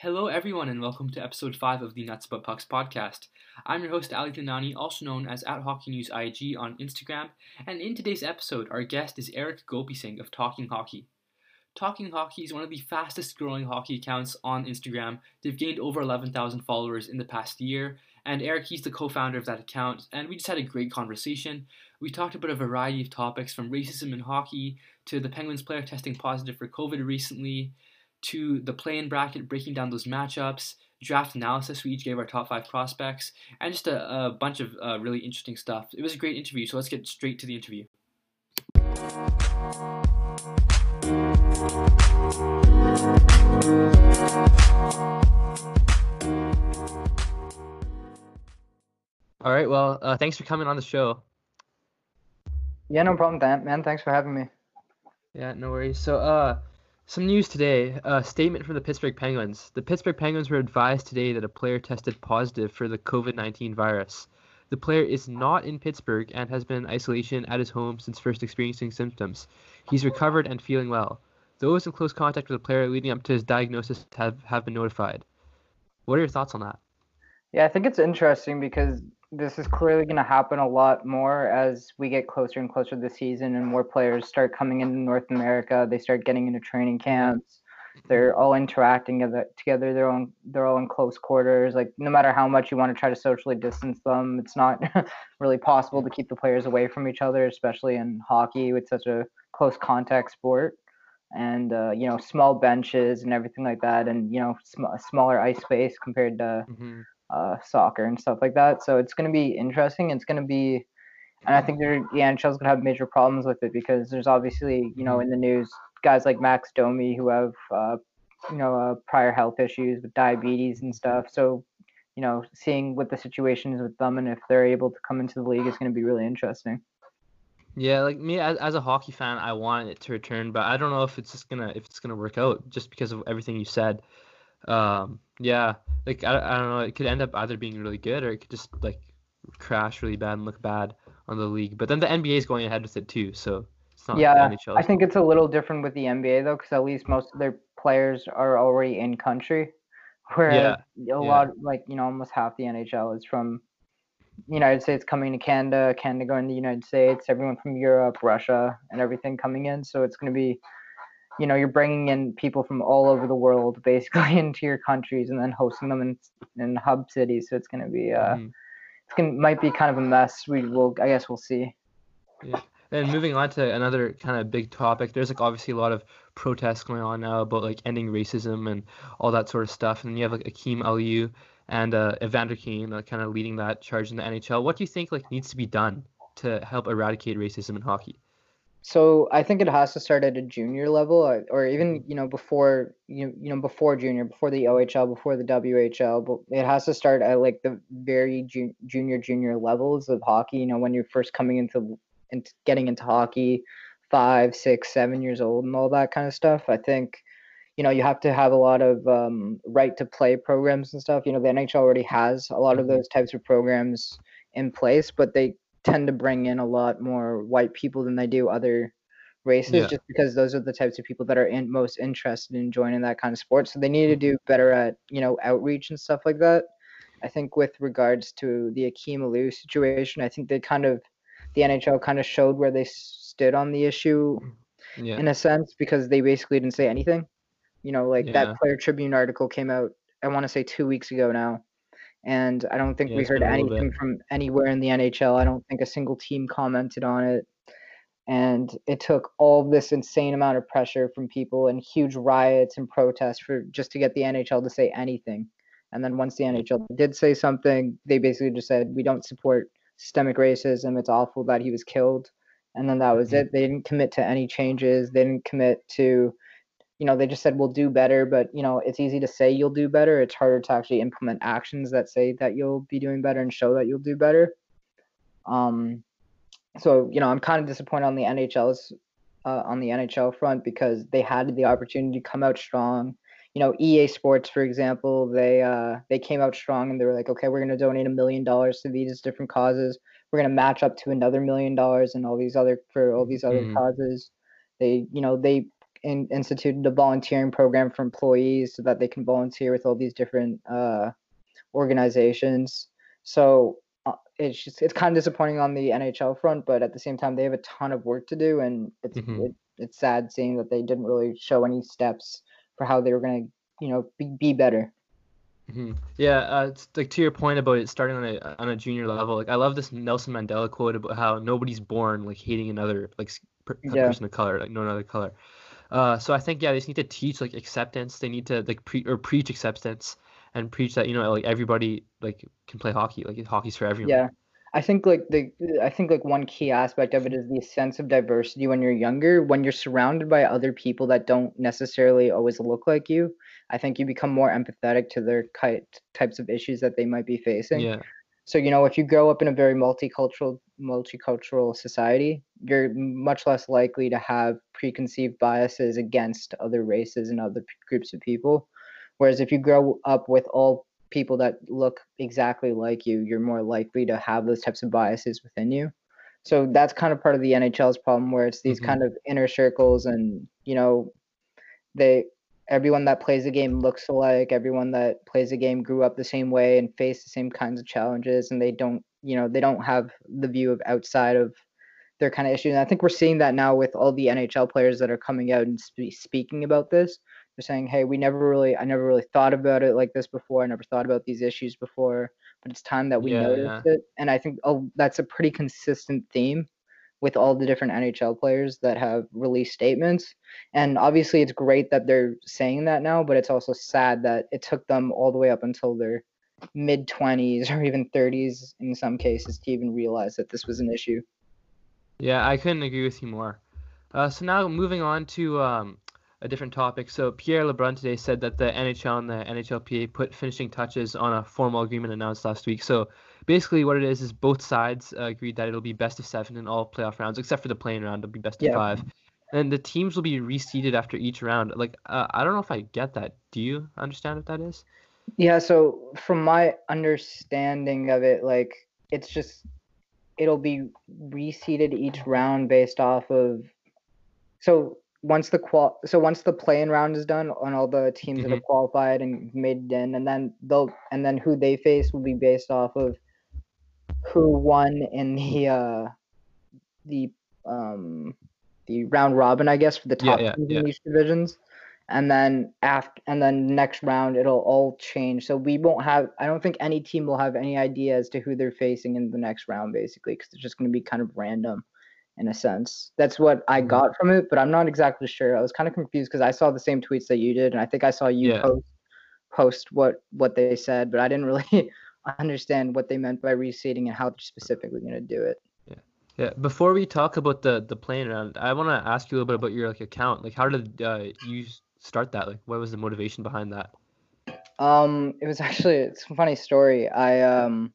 Hello, everyone, and welcome to episode 5 of the Nuts But Pucks podcast. I'm your host, Ali Tanani, also known as at Hockey News IG on Instagram, and in today's episode, our guest is Eric Gopising of Talking Hockey. Talking Hockey is one of the fastest growing hockey accounts on Instagram. They've gained over 11,000 followers in the past year, and Eric, he's the co founder of that account, and we just had a great conversation. We talked about a variety of topics from racism in hockey to the Penguins player testing positive for COVID recently to the play in bracket, breaking down those matchups, draft analysis. We each gave our top five prospects, and just a, a bunch of uh, really interesting stuff. It was a great interview, so let's get straight to the interview. All right. Well, uh, thanks for coming on the show. Yeah, no problem, man. Thanks for having me. Yeah, no worries. So, uh, some news today. A statement from the Pittsburgh Penguins. The Pittsburgh Penguins were advised today that a player tested positive for the COVID 19 virus. The player is not in Pittsburgh and has been in isolation at his home since first experiencing symptoms. He's recovered and feeling well. Those in close contact with the player leading up to his diagnosis have, have been notified. What are your thoughts on that? Yeah, I think it's interesting because this is clearly going to happen a lot more as we get closer and closer to the season and more players start coming into North America. They start getting into training camps. They're all interacting together. They're all they're all in close quarters. Like no matter how much you want to try to socially distance them, it's not really possible to keep the players away from each other, especially in hockey with such a close contact sport. And uh, you know, small benches and everything like that, and you know, sm- smaller ice space compared to. Mm-hmm uh, soccer and stuff like that. So it's going to be interesting. It's going to be, and I think the NHL's going to have major problems with it because there's obviously, you know, in the news, guys like Max Domi who have, uh, you know, uh, prior health issues with diabetes and stuff. So, you know, seeing what the situation is with them and if they're able to come into the league is going to be really interesting. Yeah, like me as, as a hockey fan, I want it to return, but I don't know if it's just gonna if it's gonna work out just because of everything you said. Um, yeah, like I, I don't know, it could end up either being really good or it could just like crash really bad and look bad on the league. But then the NBA is going ahead with it too, so it's not yeah. I think it's a little different with the NBA though, because at least most of their players are already in country, whereas yeah. a yeah. lot like you know almost half the NHL is from United States coming to Canada, Canada going to the United States, everyone from Europe, Russia, and everything coming in. So it's going to be you know you're bringing in people from all over the world basically into your countries and then hosting them in in hub cities so it's going to be uh mm. it's going to might be kind of a mess we will i guess we'll see yeah and moving on to another kind of big topic there's like obviously a lot of protests going on now about like ending racism and all that sort of stuff and you have like Akim Aliu and uh, Evander Kane uh, kind of leading that charge in the NHL. What do you think like needs to be done to help eradicate racism in hockey? So I think it has to start at a junior level, or, or even you know before you you know before junior, before the OHL, before the WHL. But it has to start at like the very ju- junior junior levels of hockey. You know when you're first coming into into getting into hockey, five, six, seven years old, and all that kind of stuff. I think you know you have to have a lot of um, right to play programs and stuff. You know the NHL already has a lot of mm-hmm. those types of programs in place, but they tend to bring in a lot more white people than they do other races yeah. just because those are the types of people that are in, most interested in joining that kind of sport so they need to mm-hmm. do better at you know outreach and stuff like that i think with regards to the akim aliu situation i think they kind of the nhl kind of showed where they stood on the issue yeah. in a sense because they basically didn't say anything you know like yeah. that player tribune article came out i want to say two weeks ago now and I don't think yeah, we heard anything from anywhere in the NHL. I don't think a single team commented on it. And it took all this insane amount of pressure from people and huge riots and protests for just to get the NHL to say anything. And then once the NHL did say something, they basically just said, "We don't support systemic racism. It's awful that he was killed." And then that was mm-hmm. it. They didn't commit to any changes. They didn't commit to you know, they just said we'll do better, but you know, it's easy to say you'll do better. It's harder to actually implement actions that say that you'll be doing better and show that you'll do better. Um, so you know, I'm kind of disappointed on the NHL's uh, on the NHL front because they had the opportunity to come out strong. You know, EA Sports, for example, they uh, they came out strong and they were like, okay, we're going to donate a million dollars to these different causes. We're going to match up to another million dollars and all these other for all these other mm. causes. They, you know, they in, instituted a volunteering program for employees so that they can volunteer with all these different uh, organizations. So uh, it's just it's kind of disappointing on the NHL front, but at the same time they have a ton of work to do, and it's Mhm. it, it's sad seeing that they didn't really show any steps for how they were gonna you know be, be better. hmm Yeah, uh, it's like to your point about it starting on a on a junior level. Like I love this Nelson Mandela quote about how nobody's born like hating another like per, Yeah. person of color, like no other color. Uh, so I think yeah, they just need to teach like acceptance. They need to like pre or preach acceptance and preach that you know like everybody like can play hockey. Like hockey's for everyone. Yeah. I think like the I think like one key aspect of it is the sense of diversity when you're younger, when you're surrounded by other people that don't necessarily always look like you. I think you become more empathetic to their types of issues that they might be facing. Yeah. So you know, if you grow up in a very multicultural multicultural society, you're much less likely to have preconceived biases against other races and other groups of people. Whereas if you grow up with all people that look exactly like you, you're more likely to have those types of biases within you. So that's kind of part of the NHL's problem where it's these Mhm. kind of inner circles and you know they everyone that plays the game looks alike everyone that plays the game grew up the same way and faced the same kinds of challenges and they don't you know they don't have the view of outside of their kind of issues and i think we're seeing that now with all the nhl players that are coming out and spe- speaking about this. They're saying hey we never really i never really thought about it like this before i never thought about these issues before but it's time that we Yeah, noticed it. And i think oh, that's a pretty consistent theme with all the different NHL players that have released statements. And obviously, it's great that they're saying that now, but it's also sad that it took them all the way up until their mid 20s or even 30s in some cases to even realize that this was an issue. Yeah, I couldn't agree with you more. Uh, so now moving on to um, a different topic. So Pierre LeBrun today said that the NHL and the NHLPA put finishing touches on a formal agreement announced last week. So basically, what it is is both sides uh, agreed that it'll be best of seven in all playoff rounds, except for the play-in round. It'll be best of five, and the teams will be reseeded after each round. Like uh, I don't know if I get that. Do you understand what that is? Yeah, so from my understanding of it, like it's just it'll be reseeded each round based off of so once the qual so once the play-in round is done on all the teams that have qualified and made it in and then they'll and then who they face will be based off of who won in the uh the um the round robin I guess for the Yeah, top yeah, teams yeah. in each divisions. And then after and then next round it'll all change. So we won't have i don't think any team will have any idea as to who they're facing in the next round basically because it's just going to be kind of random in a sense that's what i Mhm. got from it but i'm not exactly sure i was kind of confused because i saw the same tweets that you did and i think i saw you Yeah. post post what what they said but i didn't really understand what they meant by reseeding and how they're specifically going to do it Yeah. Yeah. Before we talk about the the play-in round, I want to ask you a little bit about your like account. Like, how did uh, you start that? Like, what was the motivation behind that? Um, it was actually it's a funny story. I um,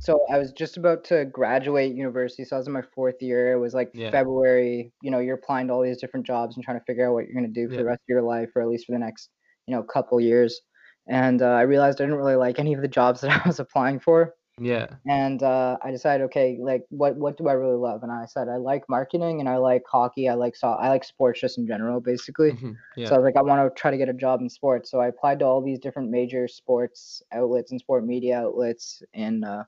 so I was just about to graduate university, so I was in my fourth year. It was like Yeah. February. You know, you're applying to all these different jobs and trying to figure out what you're gonna do for Yeah. the rest of your life, or at least for the next, you know, couple years. And uh, I realized I didn't really like any of the jobs that I was applying for. Yeah. And uh, I decided, okay, like what what do I really love? And I said I like marketing and I like hockey. I like so I like sports just in general, basically. Mhm, Yeah. So I was like, I want to try to get a job in sports. So I applied to all these different major sports outlets and sport media outlets in uh,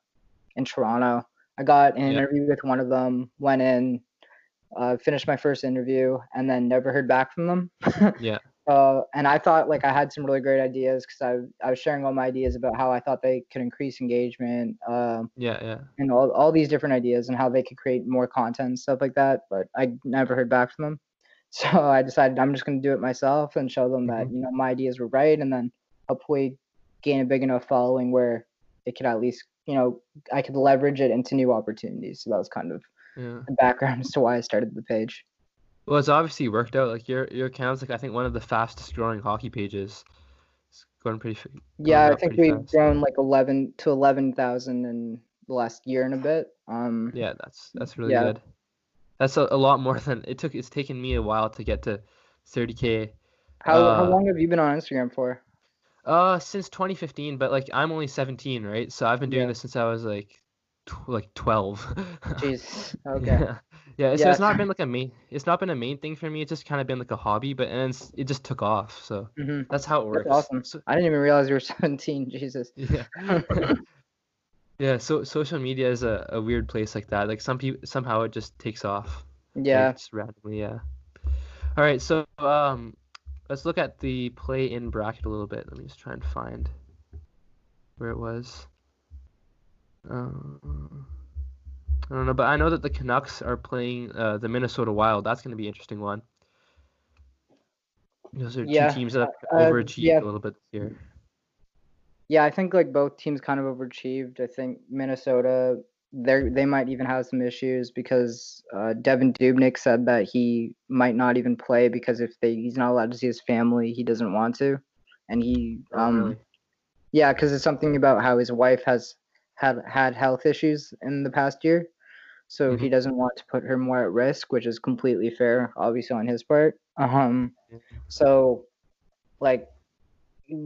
in Toronto. I got an Yeah. interview with one of them, went in, uh, finished my first interview, and then never heard back from them. Yeah. Uh, and I thought like I had some really great ideas because I, I was sharing all my ideas about how I thought they could increase engagement um, Yeah. Yeah. and all, all these different ideas and how they could create more content and stuff like that. But I never heard back from them. So I decided I'm just going to do it myself and show them that, you know, my ideas were right. And then hopefully gain a big enough following where it could at least, you know, I could leverage it into new opportunities. So that was kind of Yeah. the background as to why I started the page. Well, it's obviously worked out. Like your your account's like I think one of the fastest growing hockey pages. It's going pretty. f- Yeah, I think we've fast. grown like 11 to 11,000 in the last year and a bit. Um, Yeah, that's that's really Yeah. good. That's a, a lot more than it took. It's taken me a while to get to 30k. how, how Uh, long have you been on Instagram for? Uh, since 2015, but like I'm only 17, right? So I've been doing Yeah. this since I was like, tw- like 12. Jeez. Okay. Yeah, Yeah, it's, Yeah. it's not been like a main. It's not been a main thing for me. It's just kind of been like a hobby, but and it's, it just took off. So hmm that's how it works. That's awesome. So, I didn't even realize you were 17. Jesus. yeah. yeah. So social media is a, a weird place like that. Like some people somehow it just takes off. like, yeah. just randomly. Yeah. All right. So um, let's look at the play-in bracket a little bit. Let me just try and find where it was. Uh, I don't know, but I know that the Canucks are playing uh, the Minnesota Wild. That's going to be an interesting one. Those are Yeah, two teams that have uh, overachieved yeah. a little bit this year. Yeah, I think like both teams kind of overachieved. I think Minnesota, they they might even have some issues because uh, Devan Dubnyk said that he might not even play because if they he's not allowed to see his family, he doesn't want to, and he Oh, um really? yeah, because it's something about how his wife has had had health issues in the past year, so he doesn't want to put her more at risk, which is completely fair, obviously on his part. Um, so like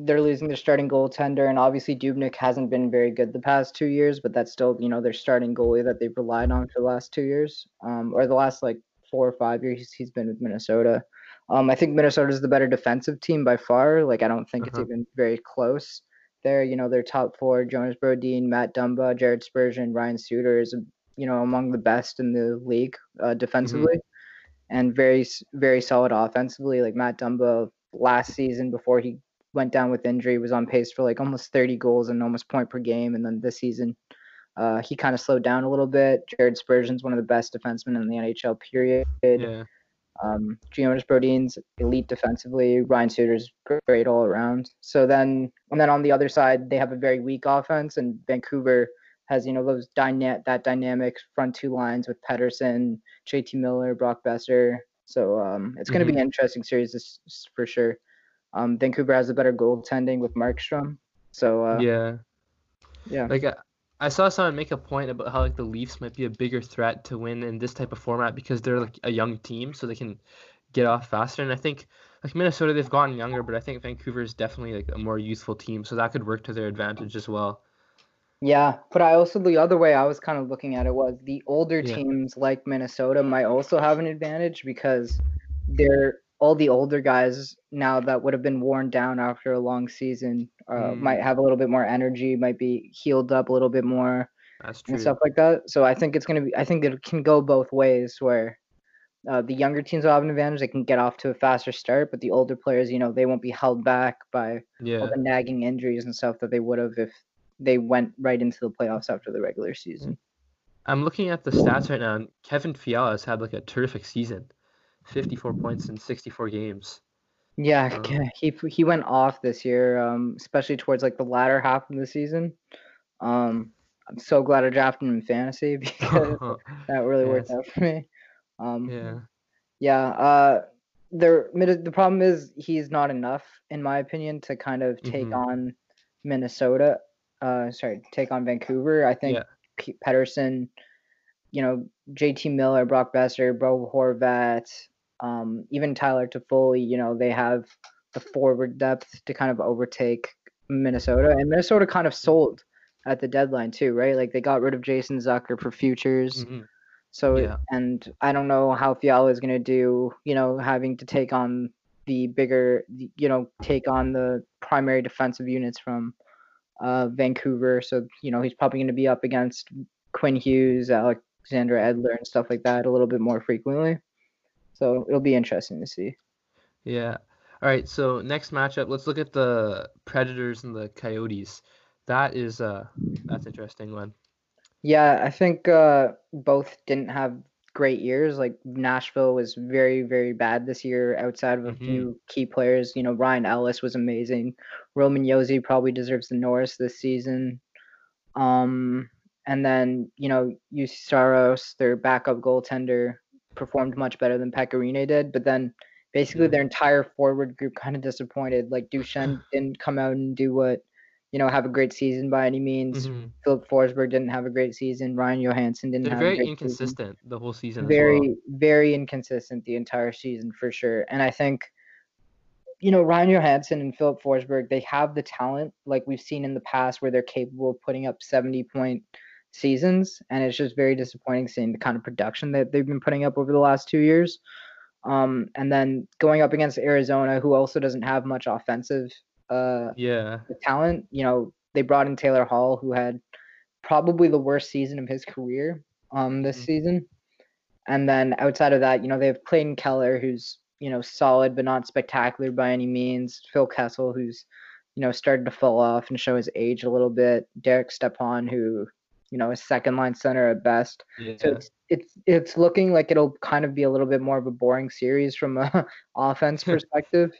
they're losing their starting goaltender, and obviously Dubnyk hasn't been very good the past two years, but that's still you know their starting goalie that they've relied on for the last two years, um, or the last like four or five years he's, he's been with Minnesota. Um, I think Minnesota's the better defensive team by far. Like I don't think it's Uh-huh. even very close. There, you know, their top four: Jonas Brodin, Matt Dumba, Jared Spurgeon, Ryan Suter is you know among the best in the league uh, defensively, and very very solid offensively. Like Matt Dumba last season before he went down with injury was on pace for like almost 30 goals and almost point per game, and then this season. Uh, he kind of slowed down a little bit. Jared Spurgeon's one of the best defensemen in the NHL. Period. Yeah. Um, elite defensively. Ryan Suter's great all around. So then, and then on the other side, they have a very weak offense, and Vancouver has you know those dyna- that dynamic front two lines with Pettersson, JT Miller, Brock Boeser. So um, it's going to be an interesting series this for sure. Um, Vancouver has a better goaltending with Markstrom. So uh, yeah. yeah. Like I, I saw someone make a point about how like the Leafs might be a bigger threat to win in this type of format because they're like a young team, so they can get off faster. And I think like Minnesota, they've gotten younger, but I think Vancouver is definitely like a more youthful team, so that could work to their advantage as well. Yeah, but I also the other way I was kind of looking at it was the older Yeah. teams like Minnesota might also have an advantage because they're all the older guys now that would have been worn down after a long season uh, Mm. might have a little bit more energy, might be healed up a little bit more That's true. and stuff like that. So I think it's gonna be I think it can go both ways where uh, the younger teams will have an advantage. They can get off to a faster start, but the older players, you know, they won't be held back by all the nagging injuries and stuff that they would have if they went right into the playoffs after the regular season. I'm looking at the stats right now, and Kevin Fiala has had like a terrific season, 54 points in 64 games. Yeah, Um, he he went off this year, um, especially towards like the latter half of the season. Um, I'm so glad I drafted him in fantasy because that really worked out for me. Um, yeah. yeah, uh, there the problem is he's not enough, in my opinion, to kind of take Mhm. on Minnesota. Uh, sorry, take on Vancouver. I think Yeah. P- Pettersson, you know, JT Miller, Brock Boeser, Bo Horvat, um, even Tyler Toffoli, you know, they have the forward depth to kind of overtake Minnesota. And Minnesota kind of sold at the deadline too, right? Like they got rid of Jason Zucker for futures. Mhm. So Yeah. and I don't know how Fiala is going to do, you know, having to take on the bigger, you know, take on the primary defensive units from uh, Vancouver. So you know he's probably going to be up against Quinn Hughes, Alexander Edler, and stuff like that a little bit more frequently. So it'll be interesting to see. Yeah. All right. So next matchup, let's look at the Predators and the Coyotes. That is uh, that's interesting one. Yeah, I think uh, both didn't have great years. Like Nashville was very, very bad this year outside of a Mhm. few key players. You know, Ryan Ellis was amazing. Roman Josi probably deserves the Norris this season. Um, and then, you know, Juuse Saros, their backup goaltender, performed much better than Pekka Rinne did. But then basically Yeah. their entire forward group kind of disappointed. Like Duchene didn't come out and do what, you know, have a great season by any means. Mhm. Filip Forsberg didn't have a great season. Ryan Johansen didn't They're have a very great season. inconsistent the whole season as Very, well. very inconsistent the entire season for sure. And I think, you know, Ryan Johansen and Filip Forsberg, they have the talent like we've seen in the past where they're capable of putting up 70 point seasons, and it's just very disappointing seeing the kind of production that they've been putting up over the last two years. Um, and then going up against Arizona, who also doesn't have much offensive uh, Yeah. talent. You know, they brought in Taylor Hall, who had probably the worst season of his career um, this Mhm. season. And then outside of that, you know, they have Clayton Keller, who's, you know, solid but not spectacular by any means. Phil Kessel, who's, you know, started to fall off and show his age a little bit. Derek Stepan, who, you know, a second line center at best. Yeah. So it's it's it's looking like it'll kind of be a little bit more of a boring series from a offense perspective.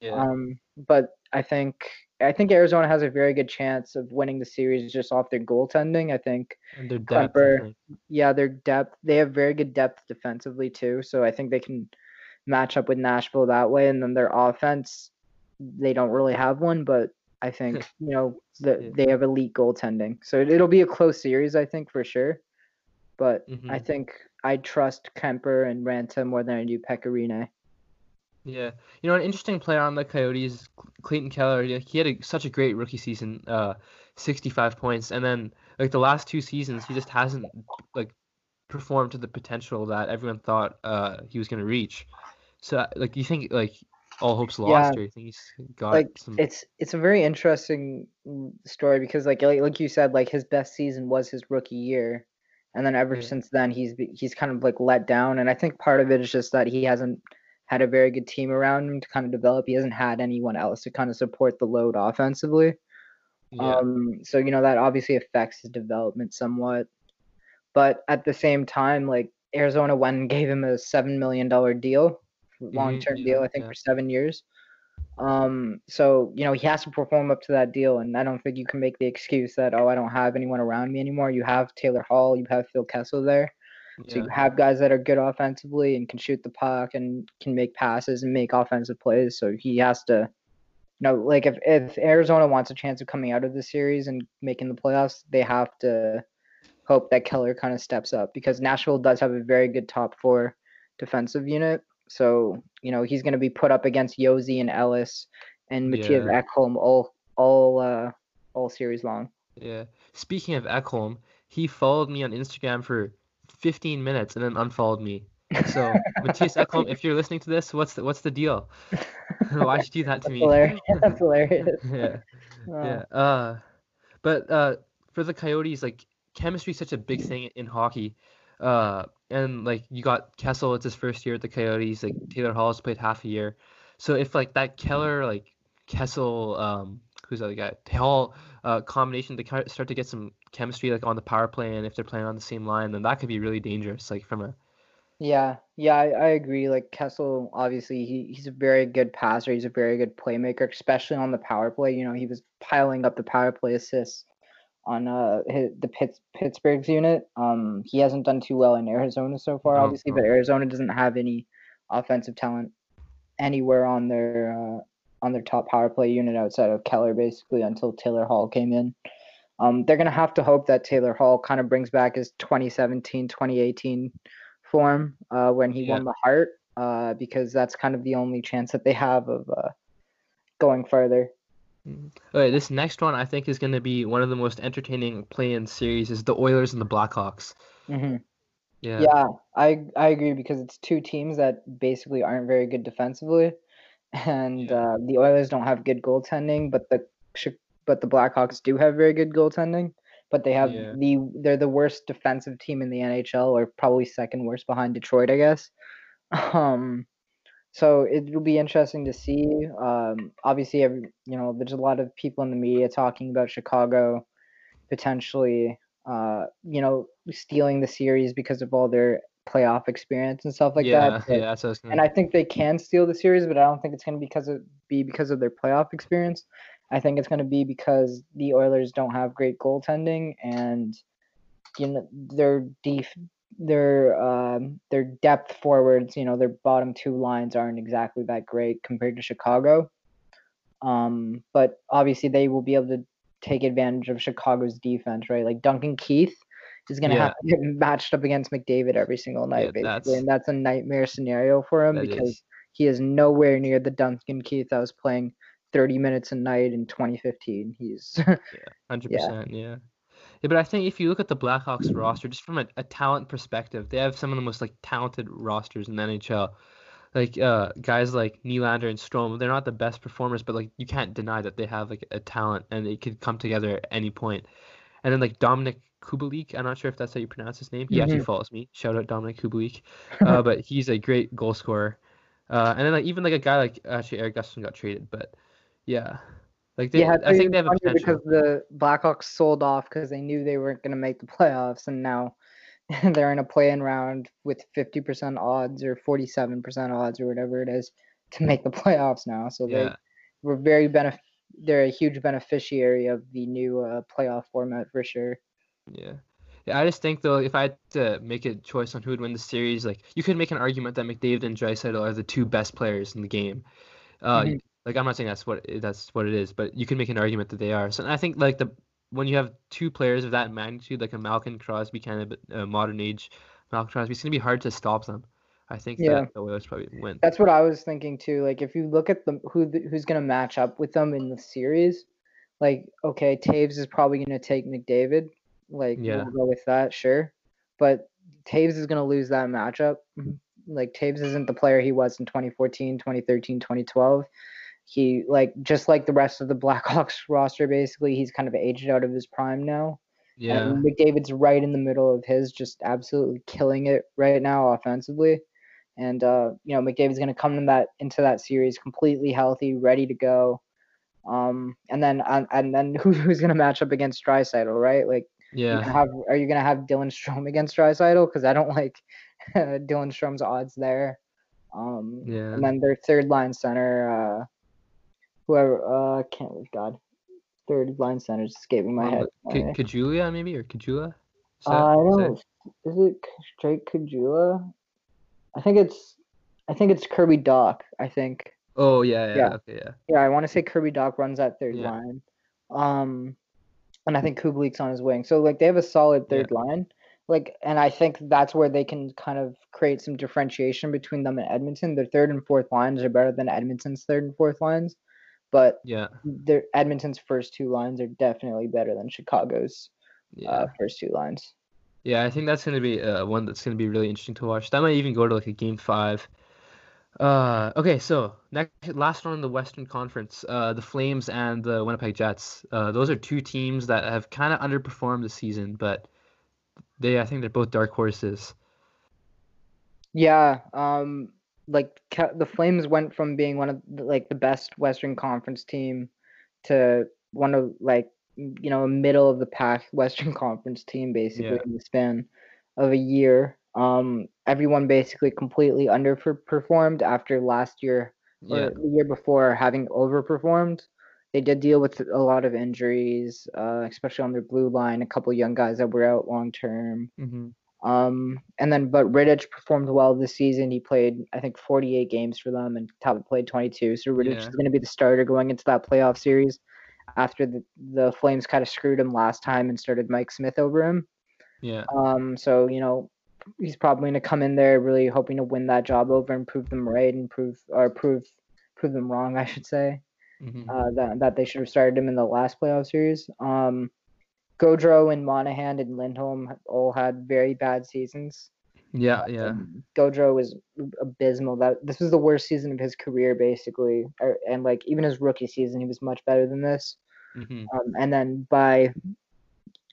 yeah. Um, but I think I think Arizona has a very good chance of winning the series just off their goaltending. I think and their depth. I think. yeah, their depth they have very good depth defensively too. So I think they can match up with Nashville that way. And then their offense, they don't really have one, but I think you know the, Yeah. they have elite goaltending. So it, it'll be a close series, I think for sure. But I Mhm. think I trust Kuemper and Raanta more than I do Pekka Rinne. Yeah, you know, an interesting player on the Coyotes, Clayton Keller. yeah, He had a, such a great rookie season, uh, 65 points, and then like the last two seasons, he just hasn't like performed to the potential that everyone thought uh he was gonna reach. So, like, you think like all hopes lost, or you think he's got like some? it's it's a very interesting story because like like, like you said like his best season was his rookie year and then ever Yeah. since then he's he's kind of like let down and i think part of it is just that he hasn't had a very good team around him to kind of develop he hasn't had anyone else to kind of support the load offensively yeah, um so you know that obviously affects his development somewhat but at the same time like arizona went and gave him a seven million dollar deal long term yeah, deal i think yeah. for seven years um so you know he has to perform up to that deal and i don't think you can make the excuse that oh i don't have anyone around me anymore you have taylor hall you have phil kessel there so you have guys that are good offensively and can shoot the puck and can make passes and make offensive plays. So he has to, you know, like if, if Arizona wants a chance of coming out of the series and making the playoffs, they have to hope that Keller kind of steps up because Nashville does have a very good top four defensive unit. So, you know, he's going to be put up against Josi and Ellis and Mattias Yeah. Ekholm all, all, uh, all series long. yeah. Speaking of Ekholm, he followed me on Instagram for 15 minutes and then unfollowed me. So, Mattias Ekholm, if you're listening to this, what's the what's the deal? Why'd you do that to That's me? hilarious. That's hilarious. yeah. Yeah. Uh, but uh, for the Coyotes, like chemistry is such a big thing in hockey. Uh, and like you got Kessel, it's his first year at the Coyotes. Like Taylor Hall's played half a year. So if like that Keller, like Kessel, um, who's the other guy, Hall, uh, combination, they start to get some chemistry like on the power play, and if they're playing on the same line, then that could be really dangerous. Like from a Yeah, yeah, I, I agree. Like Kessel, obviously, he, he's a very good passer. He's a very good playmaker, especially on the power play. You know, he was piling up the power play assists on uh his, the Pitts, Pittsburgh's unit. Um, he hasn't done too well in Arizona so far, No, obviously, but. Arizona doesn't have any offensive talent anywhere on their uh, on their top power play unit outside of Keller, basically, until Taylor Hall came in. Um, they're gonna have to hope that Taylor Hall kind of brings back his 2017, 2018 form uh, when he Yeah. won the Hart, uh, because that's kind of the only chance that they have of uh, going further. Okay, this next one I think is going to be one of the most entertaining play-in series is the Oilers and the Blackhawks. hmm Yeah. Yeah, I I agree because it's two teams that basically aren't very good defensively, and Yeah. uh, the Oilers don't have good goaltending, but the but the Blackhawks do have very good goaltending. But they have Yeah. the they're the worst defensive team in the NHL, or probably second worst behind Detroit, I guess. Um, so it will be interesting to see. Um, obviously, every you know, there's a lot of people in the media talking about Chicago potentially, uh, you know, stealing the series because of all their playoff experience and stuff like yeah, that. but- yeah, that's what I and I think they can steal the series, but I don't think it's going to because of be because of their playoff experience. I think it's going to be because the Oilers don't have great goaltending and you know their def- their um, their depth forwards, you know, their bottom two lines aren't exactly that great compared to Chicago. Um, but obviously they will be able to take advantage of Chicago's defense, right? Like Duncan Keith is going to have to get matched up against McDavid every single night, Yeah, basically, that's- and that's a nightmare scenario for him because is. he is nowhere near the Duncan Keith that was playing 30 minutes a night in 2015. He's Hundred Yeah. percent, yeah. Yeah, but I think if you look at the Blackhawks roster, just from a, a talent perspective, they have some of the most like talented rosters in the NHL. Like uh, guys like Nylander and Strome, they're not the best performers, but like you can't deny that they have like a talent and it could come together at any point. And then like Dominik Kubalik, I'm not sure if that's how you pronounce his name. He mm-hmm. actually follows me. Shout out Dominik Kubalik. Uh, but he's a great goal scorer. Uh, and then like even like a guy like actually Erik Gustafsson got traded, but yeah. Like they, yeah, I think they have a potential. because the Blackhawks sold off because they knew they weren't going to make the playoffs, and now they're in a play-in round with 50% odds or 47% odds or whatever it is to make the playoffs now. So yeah. they were very benef- They're a huge beneficiary of the new uh, playoff format for sure. Yeah. Yeah, I just think though, if I had to make a choice on who would win the series, like you could make an argument that McDavid and Draisaitl are the two best players in the game. Uh, mm-hmm. Like I'm not saying that's what that's what it is, but you can make an argument that they are. So I think like the when you have two players of that magnitude, like a Malkin Crosby kind of uh, modern age Malkin Crosby, it's gonna be hard to stop them. I think yeah. that the Oilers probably win. That's what I was thinking too. Like if you look at the who who's gonna match up with them in the series, like okay, Toews is probably gonna take McDavid. Like yeah. we'll go with that, sure. But Toews is gonna lose that matchup. Mm-hmm. Like Toews isn't the player he was in 2014, 2013, 2012 he like just like the rest of the Blackhawks roster, basically, he's kind of aged out of his prime now. Yeah. And McDavid's right in the middle of his, just absolutely killing it right now offensively. And uh, you know, McDavid's gonna come in that into that series completely healthy, ready to go. Um, and then and, and then who, who's gonna match up against Draisaitl, right? Like, yeah. You have are you gonna have Dylan Strome against Draisaitl? Because I don't like Dylan Strome's odds there. Um, yeah. And then their third line center, uh, whoever uh can't God third line center is escaping my head. K- Caggiula maybe or Caggiula? Uh, I don't. Is it straight Caggiula? I think it's. I think it's Kirby Dach. I think. Oh yeah, yeah, yeah. Okay, yeah. Yeah, I want to say Kirby Dach runs that third yeah. line. Um, and I think Kubalik's on his wing. So like they have a solid third yeah. line. Like, and I think that's where they can kind of create some differentiation between them and Edmonton. Their third and fourth lines are better than Edmonton's third and fourth lines. But yeah, their Edmonton's first two lines are definitely better than Chicago's uh, yeah. uh, first two lines. Yeah, I think that's gonna be uh, one that's gonna be really interesting to watch. That might even go to like a game five. Uh, okay, so next last one in the Western Conference, uh, the Flames and the Winnipeg Jets. Uh, those are two teams that have kind of underperformed this season, but they I think they're both dark horses. Yeah, um, like the Flames went from being one of the, like the best Western Conference team to one of like you know a middle of the pack Western Conference team basically yeah. in the span of a year. Um, everyone basically completely underperformed after last year or yeah. the year before having overperformed. They did deal with a lot of injuries, uh, especially on their blue line. A couple young guys that were out long term. Mm-hmm. Um, and then, but Rittich performed well this season. He played, I think, 48 games for them, and Talbot played 22. So Rittich yeah. is going to be the starter going into that playoff series after the, the Flames kind of screwed him last time and started Mike Smith over him. Yeah. Um. So you know, he's probably going to come in there really hoping to win that job over and prove them right and prove or prove prove them wrong, I should say. Mm-hmm. Uh, that that they should have started him in the last playoff series. Um. Gaudreau and Monahan and Lindholm all had very bad seasons. Yeah, yeah. Um, Gaudreau was abysmal. That this was the worst season of his career, basically, or, and like even his rookie season, he was much better than this. Mm-hmm. Um, and then by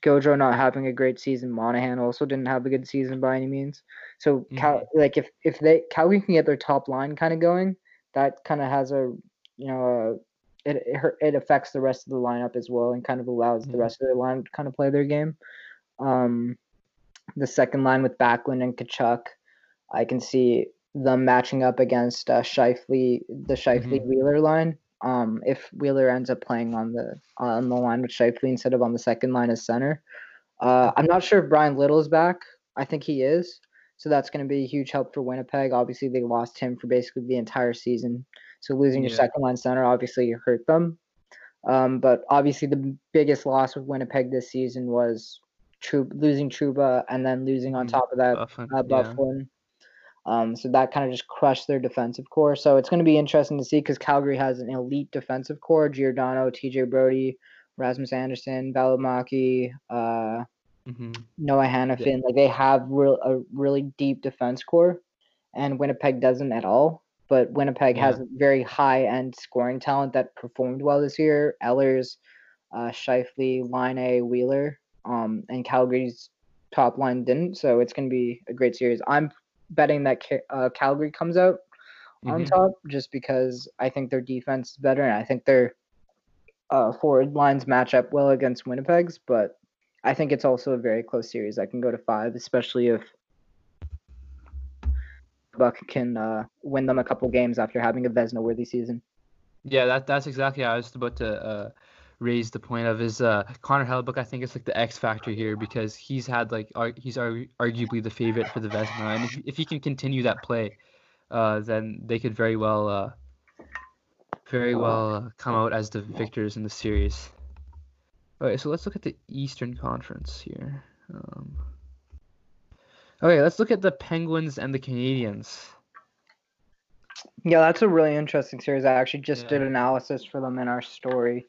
Gaudreau not having a great season, Monahan also didn't have a good season by any means. So, mm-hmm. Cal, like if if they Calgary can get their top line kind of going, that kind of has a you know it, it affects the rest of the lineup as well and kind of allows mm-hmm. the rest of the line to kind of play their game. Um, the second line with Backlund and Tkachuk, I can see them matching up against uh, Scheifele, the Scheifele mm-hmm. Wheeler line. Um, if Wheeler ends up playing on the on the line with Scheifele instead of on the second line as center, uh, I'm not sure if Bryan Little is back. I think he is. So that's going to be a huge help for Winnipeg. Obviously, they lost him for basically the entire season. So losing yeah. your second line center obviously hurt them. Um, but obviously, the biggest loss with Winnipeg this season was losing Trouba and then losing on mm, top of that Byfuglien. Uh, Byfuglien. Yeah. Um, so that kind of just crushed their defensive core. So it's going to be interesting to see because Calgary has an elite defensive core: Giordano, T.J. Brodie, Rasmus Andersson, Valimaki, uh, hmm Noah Hanifin. Like they have real a really deep defense core, and Winnipeg doesn't at all. But Winnipeg Yeah. has very high end scoring talent that performed well this year. Ehlers, uh, Scheifele, Line A, Wheeler, um, and Calgary's top line didn't. So it's going to be a great series. I'm betting that uh, Calgary comes out on Mhm. top just because I think their defense is better and I think their uh, forward lines match up well against Winnipeg's. But I think it's also a very close series. I can go to five, especially if Buck can uh, win them a couple games after having a Vezina worthy season. Yeah, that that's exactly I was about to uh, raise the point of is uh, Connor Hellebuyck. I think it's like the X factor here because he's had like ar- he's argu- arguably the favorite for the Vezina, and if, if he can continue that play, uh, then they could very well uh, very well uh, come out as the victors in the series. Okay, so let's look at the Eastern Conference here. Um, okay, let's look at the Penguins and the Canadiens. Yeah, that's a really interesting series. I actually just Yeah. did analysis for them in our story.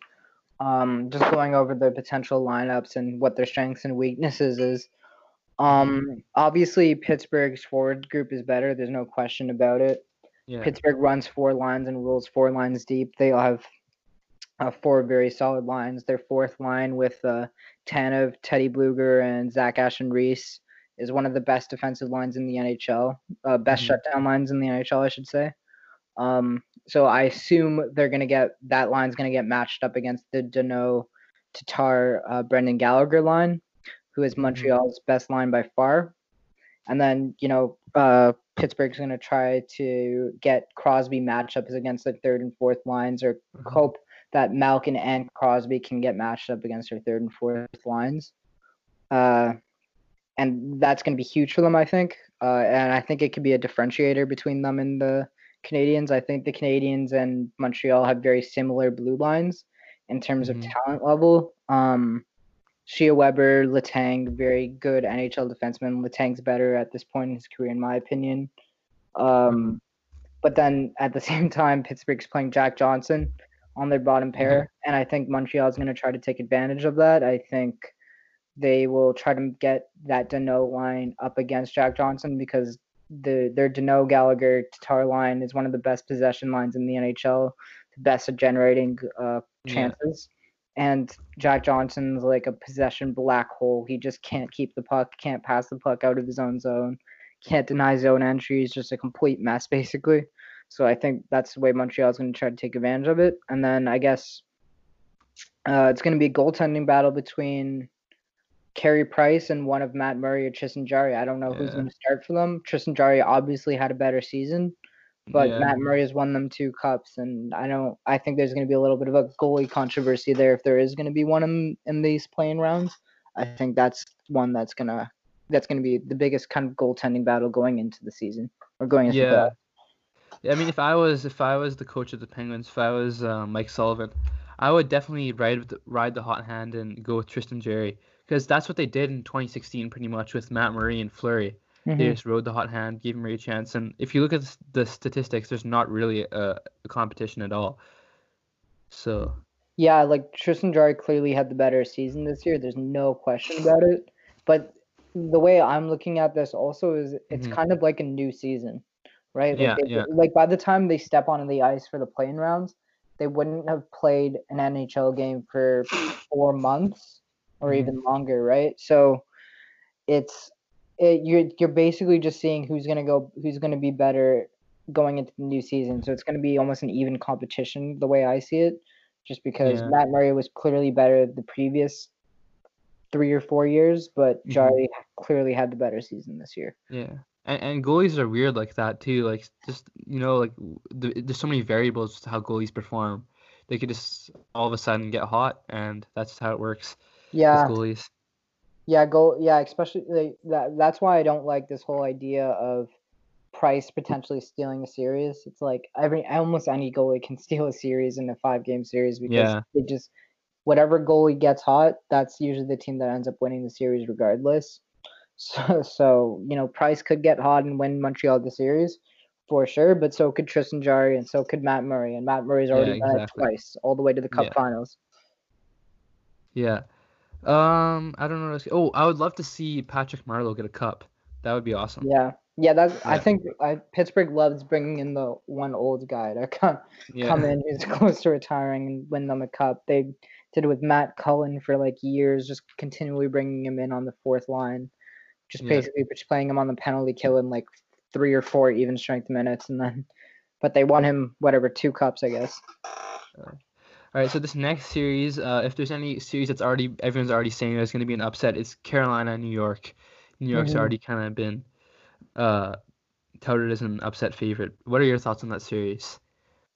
Um, just going over the potential lineups and what their strengths and weaknesses is. Um, obviously Pittsburgh's forward group is better. There's no question about it. Yeah. Pittsburgh runs four lines and rules four lines deep. They all have uh, four very solid lines. Their fourth line with uh, Tanev, Teddy Blueger, and Zach Aston-Reese is one of the best defensive lines in the NHL. Uh, best Mhm. shutdown lines in the NHL, I should say. Um, so I assume they're gonna get that line's gonna get matched up against the Danault, Tatar, uh, Brendan Gallagher line, who is Montreal's best line by far. And then you know uh, Pittsburgh's gonna try to get Crosby matchups against the third and fourth lines, or Mhm. hope that Malkin and Crosby can get matched up against their third and fourth lines. Uh, and that's going to be huge for them, I think. Uh, and I think it could be a differentiator between them and the Canadiens. I think the Canadiens and Montreal have very similar blue lines in terms Mhm. of talent level. Um, Shea Weber, Letang, very good NHL defenseman. Letang's better at this point in his career, in my opinion. Um, But then at the same time, Pittsburgh's playing Jack Johnson on their bottom pair, and I think Montreal's going to try to take advantage of that. I think they will try to get that Danault line up against Jack Johnson because the their Danault Gallagher Tatar line is one of the best possession lines in the NHL, the best at generating uh, Yeah. chances. And Jack Johnson's like a possession black hole. He just can't keep the puck, can't pass the puck out of his own zone, can't deny zone entry. He's just a complete mess, basically. So I think that's the way Montreal is going to try to take advantage of it. And then I guess uh, it's going to be a goaltending battle between Carey Price and one of Matt Murray or Tristan Jarry. I don't know who's going to start for them. Tristan Jarry obviously had a better season, but Yeah. Matt Murray has won them two cups, and I don't. I think there's going to be a little bit of a goalie controversy there if there is going to be one in in these play-in rounds. I think that's one that's gonna that's gonna be the biggest kind of goaltending battle going into the season or going into the Yeah. I mean, if I was if I was the coach of the Penguins, if I was uh, Mike Sullivan, I would definitely ride with the, ride the hot hand and go with Tristan Jarry because that's what they did in 2016, pretty much with Matt Murray and Fleury. They Mhm. just rode the hot hand, gave him a chance, and if you look at the statistics, there's not really a, a competition at all. So Yeah, like Tristan Jarry clearly had the better season this year. There's no question about it. But the way I'm looking at this also is it's Mhm. kind of like a new season, right? Like Yeah, they- yeah. Like by the time they step onto the ice for the play-in rounds, they wouldn't have played an NHL game for four months or Mhm. even longer, right? So it's it, you're you're basically just seeing who's gonna go, who's gonna be better going into the new season. So it's gonna be almost an even competition the way I see it, just because Yeah. Matt Murray was clearly better the previous three or four years, but Mhm. Clearly had the better season this year. yeah, and, and goalies are weird like that too. Like just you know, like the, there's so many variables to how goalies perform. They could just all of a sudden get hot, and that's how it works Yeah, with goalies. yeah, go yeah, especially like, that. That's why I don't like this whole idea of Price potentially stealing a series. It's like every almost any goalie can steal a series in a five game series because Yeah. they just whatever goalie gets hot, that's usually the team that ends up winning the series regardless. So, so you know, Price could get hot and win Montreal the series for sure, but so could Tristan Jarry and so could Matt Murray, and Matt Murray's Yeah, already done it twice, all the way to the Cup Yeah. Finals. Yeah. Um, I don't know. what else- Oh, I would love to see Patrick Marleau get a cup. That would be awesome. Yeah, yeah. That's I think I, Pittsburgh loves bringing in the one old guy to come Yeah. come in who's close to retiring and win them a cup. They did it with Matt Cullen for like years, just continually bringing him in on the fourth line, just Yeah. basically just playing him on the penalty kill in like three or four even strength minutes, and then but they won him whatever two cups, I guess. All right, so this next series, uh, if there's any series that's already everyone's already saying there's going to be an upset, it's Carolina New York. New York's Mhm. already kind of been uh, touted as an upset favorite. What are your thoughts on that series?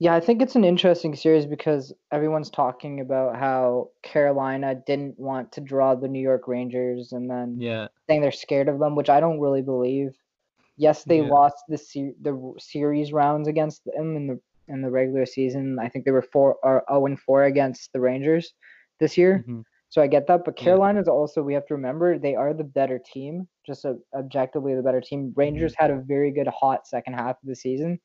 Yeah, I think it's an interesting series because everyone's talking about how Carolina didn't want to draw the New York Rangers and then Yeah, saying they're scared of them, which I don't really believe. Yes, they Yeah. lost the se- the series rounds against them in the in the regular season. I think they were four or zero and four against the Rangers this year. Mhm. So I get that, but Yeah. Carolina's also we have to remember they are the better team, just a, objectively the better team. Mm-hmm. Rangers had a very good hot second half of the season,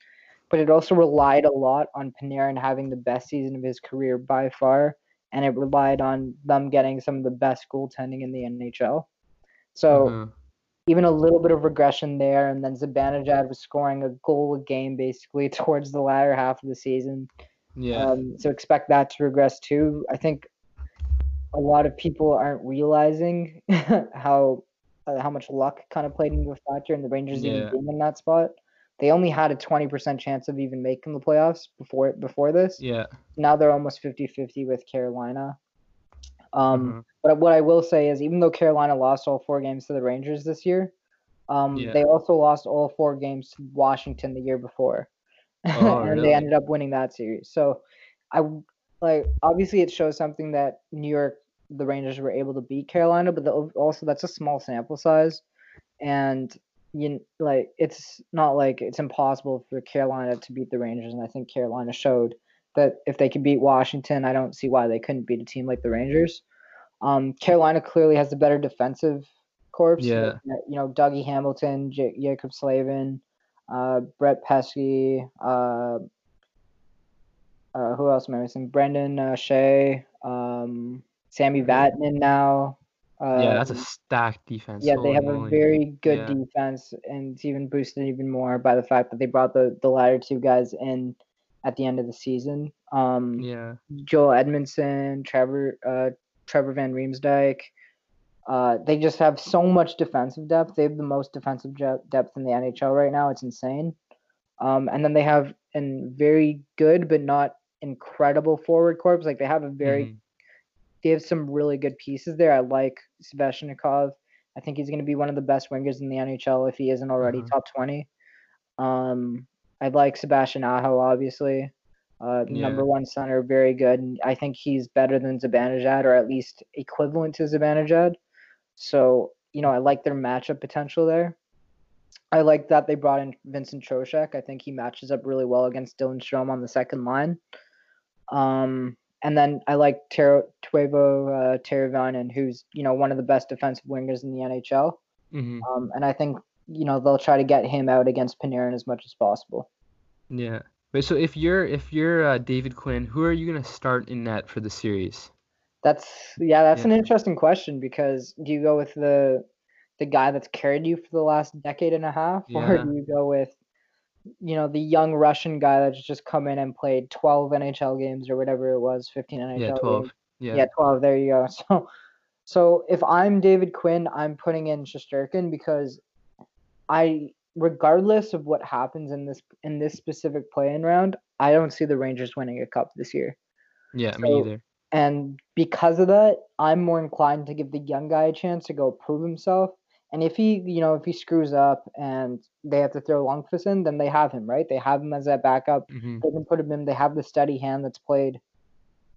but it also relied a lot on Panarin having the best season of his career by far, and it relied on them getting some of the best goaltending in the NHL. So Uh-huh. even a little bit of regression there, and then Zibanejad was scoring a goal a game basically towards the latter half of the season. yeah, Um, so expect that to regress too. I think a lot of people aren't realizing how uh, how much luck kind of played into a factor in the Rangers Yeah. even being in that spot. They only had a 20% chance of even making the playoffs before before this. yeah. Now they're almost 50-50 with Carolina. Um, uh-huh. but what I will say is, even though Carolina lost all four games to the Rangers this year, um, Yeah. they also lost all four games to Washington the year before, Oh, and really? they ended up winning that series. So, I like obviously it shows something that New York, the Rangers were able to beat Carolina, but the, also that's a small sample size, and you like it's not like it's impossible for Carolina to beat the Rangers, and I think Carolina showed that if they could beat Washington, I don't see why they couldn't beat a team like the Rangers. Um, Carolina clearly has the better defensive corps. Yeah. You know, Dougie Hamilton, J- Jacob Slavin, uh, Brett Pesce, uh, uh, who else am I missing? Brendan uh, Shea, um, Sami Vatanen now. Uh, yeah, that's a stacked defense. yeah, they have moly. a very good Yeah. defense, and it's even boosted even more by the fact that they brought the the latter two guys in at the end of the season. Um, Yeah, Joel Edmondson, Trevor uh, Trevor Van Riemsdyk. Uh, they just have so much defensive depth. They have the most defensive depth in the NHL right now. It's insane. Um, and then they have a very good but not incredible forward corps. Like they have a very mhm. They have some really good pieces there. I like Svechnikov. I think he's going to be one of the best wingers in the NHL if he isn't already Uh-huh. top 20. Um, I like Sebastian Aho, obviously. Uh, Number one center, very good. And I think he's better than Zibanejad, or at least equivalent to Zibanejad. So, you know, I like their matchup potential there. I like that they brought in Vincent Trocheck. I think he matches up really well against Dylan Strome on the second line. Um, and then I like Ter- Teuvo uh, Teravainen, who's you know one of the best defensive wingers in the NHL. Mhm. Um, and I think you know they'll try to get him out against Panarin as much as possible. Yeah. Wait, so if you're if you're uh, David Quinn, who are you gonna start in net for the series? That's yeah, that's Yeah. an interesting question because do you go with the the guy that's carried you for the last decade and a half, or do you go with you know the young Russian guy that's just come in and played 12 NHL games or whatever it was, 15 NHL Yeah, games? twelve. Yeah. Yeah, 12. There you go. So, so if I'm David Quinn, I'm putting in Shesterkin because I, regardless of what happens in this in this specific play-in round, I don't see the Rangers winning a cup this year. Yeah, me So- either. And because of that, I'm more inclined to give the young guy a chance to go prove himself. And if he, you know, if he screws up and they have to throw Lundqvist in, then they have him, right? They have him as that backup. hmm They can put him in. They have the steady hand that's played,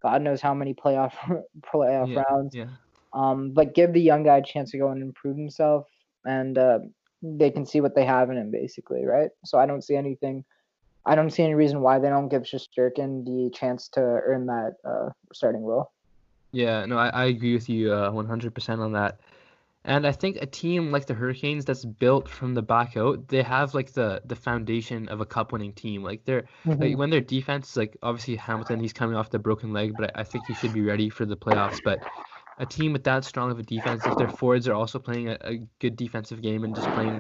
God knows how many playoff playoff Yeah, rounds. Yeah. Um, but give the young guy a chance to go and improve himself, and uh, they can see what they have in him, basically, right? So I don't see anything. I don't see any reason why they don't give Shesterkin the chance to earn that uh, starting role. Yeah, no, I, I agree with you uh, 100% on that. And I think a team like the Hurricanes that's built from the back out, they have like the the foundation of a cup winning team. Like they're like when their defense, like obviously Hamilton, he's coming off the broken leg, but I, I think he should be ready for the playoffs. But a team with that strong of a defense, if their forwards are also playing a, a good defensive game and just playing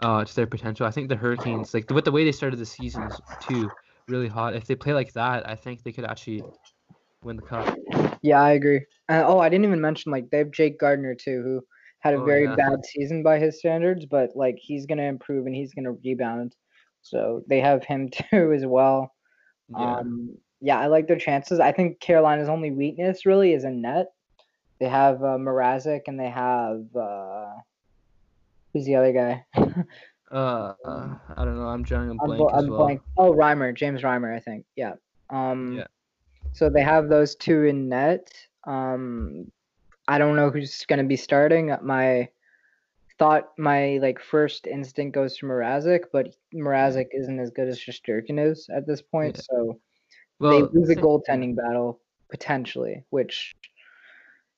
uh, to their potential, I think the Hurricanes, like with the way they started the season too, really hot. If they play like that, I think they could actually win the cup. Yeah, I agree. Uh, oh, I didn't even mention like they have Jake Gardiner too, who had a Oh, very yeah. bad season by his standards, but like he's gonna improve and he's gonna rebound. So they have him too as well. Yeah. Um, yeah, I like their chances. I think Carolina's only weakness really is in net. They have uh, Mrazek and they have uh, who's the other guy? Uh, uh, I don't know. I'm drawing a I'm, blank bl- as I'm well. blank. Oh, Reimer, James Reimer, I think. Yeah. Um, Yeah. So they have those two in net. Um, I don't know who's gonna be starting. My thought, my like first instinct goes to Mrazek, but Mrazek isn't as good as Shesterkin is at this point. Yeah. So Well, they lose a goaltending battle potentially, which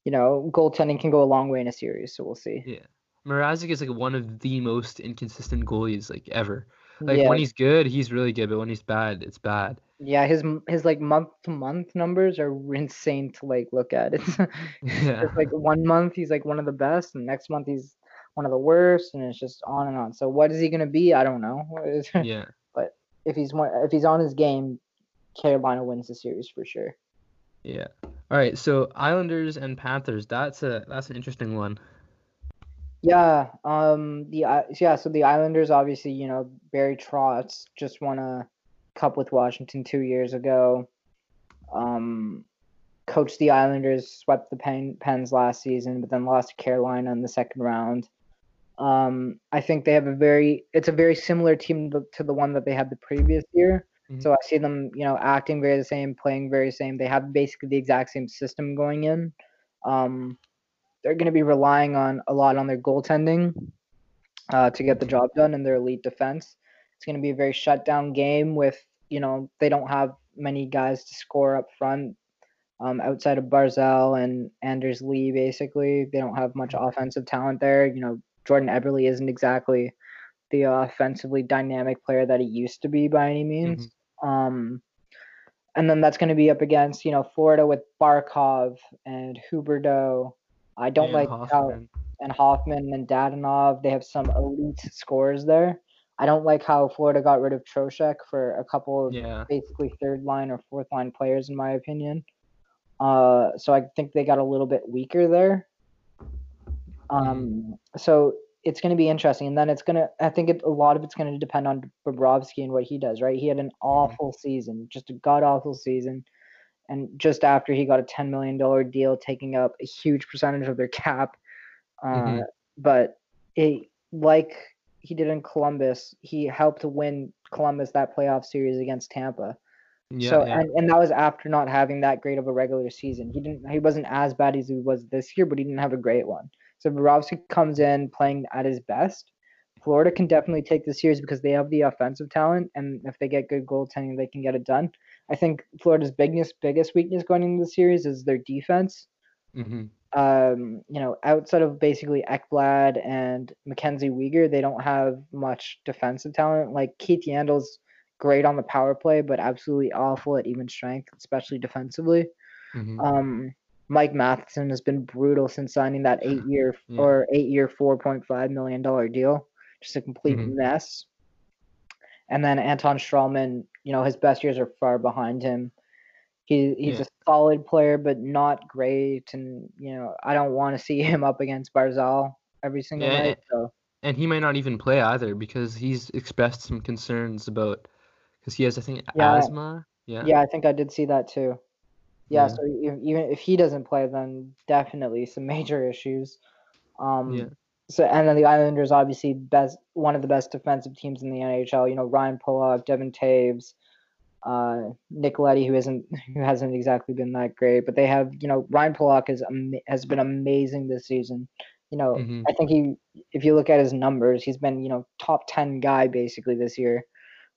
you know, goaltending can go a long way in a series. So we'll see. Yeah. Mrazek is like one of the most inconsistent goalies like ever. Like yeah, when he's good, he's really good, but when he's bad, it's bad. yeah. His his like month to month numbers are insane to like look at. It's Yeah. It's like one month he's like one of the best, and next month he's one of the worst, and it's just on and on. So what is he gonna be? I don't know. yeah. But if he's one, if he's on his game, Carolina wins the series for sure. Yeah. All right. So Islanders and Panthers. That's a that's an interesting one. Yeah. Um. The I- yeah. So the Islanders, obviously, you know, Barry Trotz just won a cup with Washington two years ago. Um, coached the Islanders, swept the Pen- Pens last season, but then lost to Carolina in the second round. Um, I think they have a very, it's a very similar team to, to the one that they had the previous year. Mhm. So I see them, you know, acting very the same, playing very same. They have basically the exact same system going in. Um, they're going to be relying on a lot on their goaltending uh, to get the job done and their elite defense. It's going to be a very shutdown game with, you know, they don't have many guys to score up front um, outside of Barzal and Anders Lee, basically. They don't have much offensive talent there. You know, Jordan Eberle isn't exactly the offensively dynamic player that he used to be by any means. Um, and then that's going to be up against, you know, Florida with Barkov and Huberdeau. I don't And like how and Hoffman and Dadonov. They have some elite scores there. I don't like how Florida got rid of Trocheck for a couple of Yeah. basically third line or fourth line players, in my opinion. Uh, so I think they got a little bit weaker there. Um, so it's going to be interesting, and then it's going to. I think it, a lot of it's going to depend on Bobrovsky and what he does. Right, he had an awful season, just a god awful season, and just after he got a ten million dollar deal, taking up a huge percentage of their cap. Uh, Mhm. But it, like he did in Columbus, he helped win Columbus that playoff series against Tampa. Yeah. so yeah. and, and that was after not having that great of a regular season. He didn't he wasn't as bad as he was this year, but he didn't have a great one. So Bobrovsky comes in playing at his best. Florida can definitely take the series because they have the offensive talent, and if they get good goaltending, they can get it done. I think Florida's biggest biggest weakness going into the series is their defense. hmm Um, you know, outside of basically Ekblad and Mackenzie Weegar, they don't have much defensive talent. Like Keith Yandle's great on the power play, but absolutely awful at even strength, especially defensively. hmm Um, Mike Matheson has been brutal since signing that eight year Yeah. or eight year four point five million dollar deal. Just a complete Mhm. mess. And then Anton Stralman, you know, his best years are far behind him. He he's Yeah. a solid player, but not great. And you know, I don't want to see him up against Barzal every single Yeah, night. So And he might not even play either because he's expressed some concerns about because he has I think Yeah. asthma. Yeah. yeah, I think I did see that too. Yeah, Yeah. so even if he doesn't play, then definitely some major issues. Um, Yeah. So and then the Islanders, obviously, best one of the best defensive teams in the NHL. You know, Ryan Pulock, Devon Toews, uh, Nick Leddy, who isn't who hasn't exactly been that great, but they have you know Ryan Pulock is ama- has been amazing this season. You know, Mhm. I think he, if you look at his numbers, he's been you know top ten guy basically this year.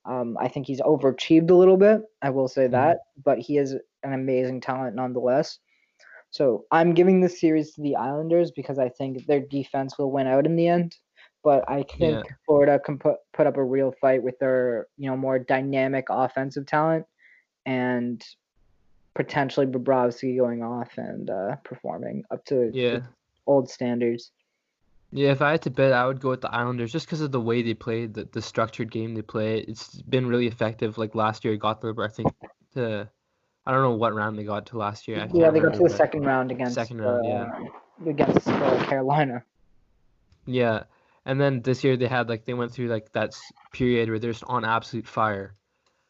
Um, I think he's overachieved a little bit. I will say Mhm. that, but he is an amazing talent nonetheless. So I'm giving this series to the Islanders because I think their defense will win out in the end. But I think Yeah. Florida can put put up a real fight with their you know more dynamic offensive talent and potentially Bobrovsky going off and uh, performing up to Yeah. old standards. Yeah, if I had to bet, I would go with the Islanders just because of the way they play, the, the structured game they play. It's been really effective. Like last year, got the I think to I don't know what round they got to last year. I yeah, they got to the second round against Second round, uh, yeah. against uh, Carolina. Yeah, and then this year they had like they went through like that period where they're just on absolute fire.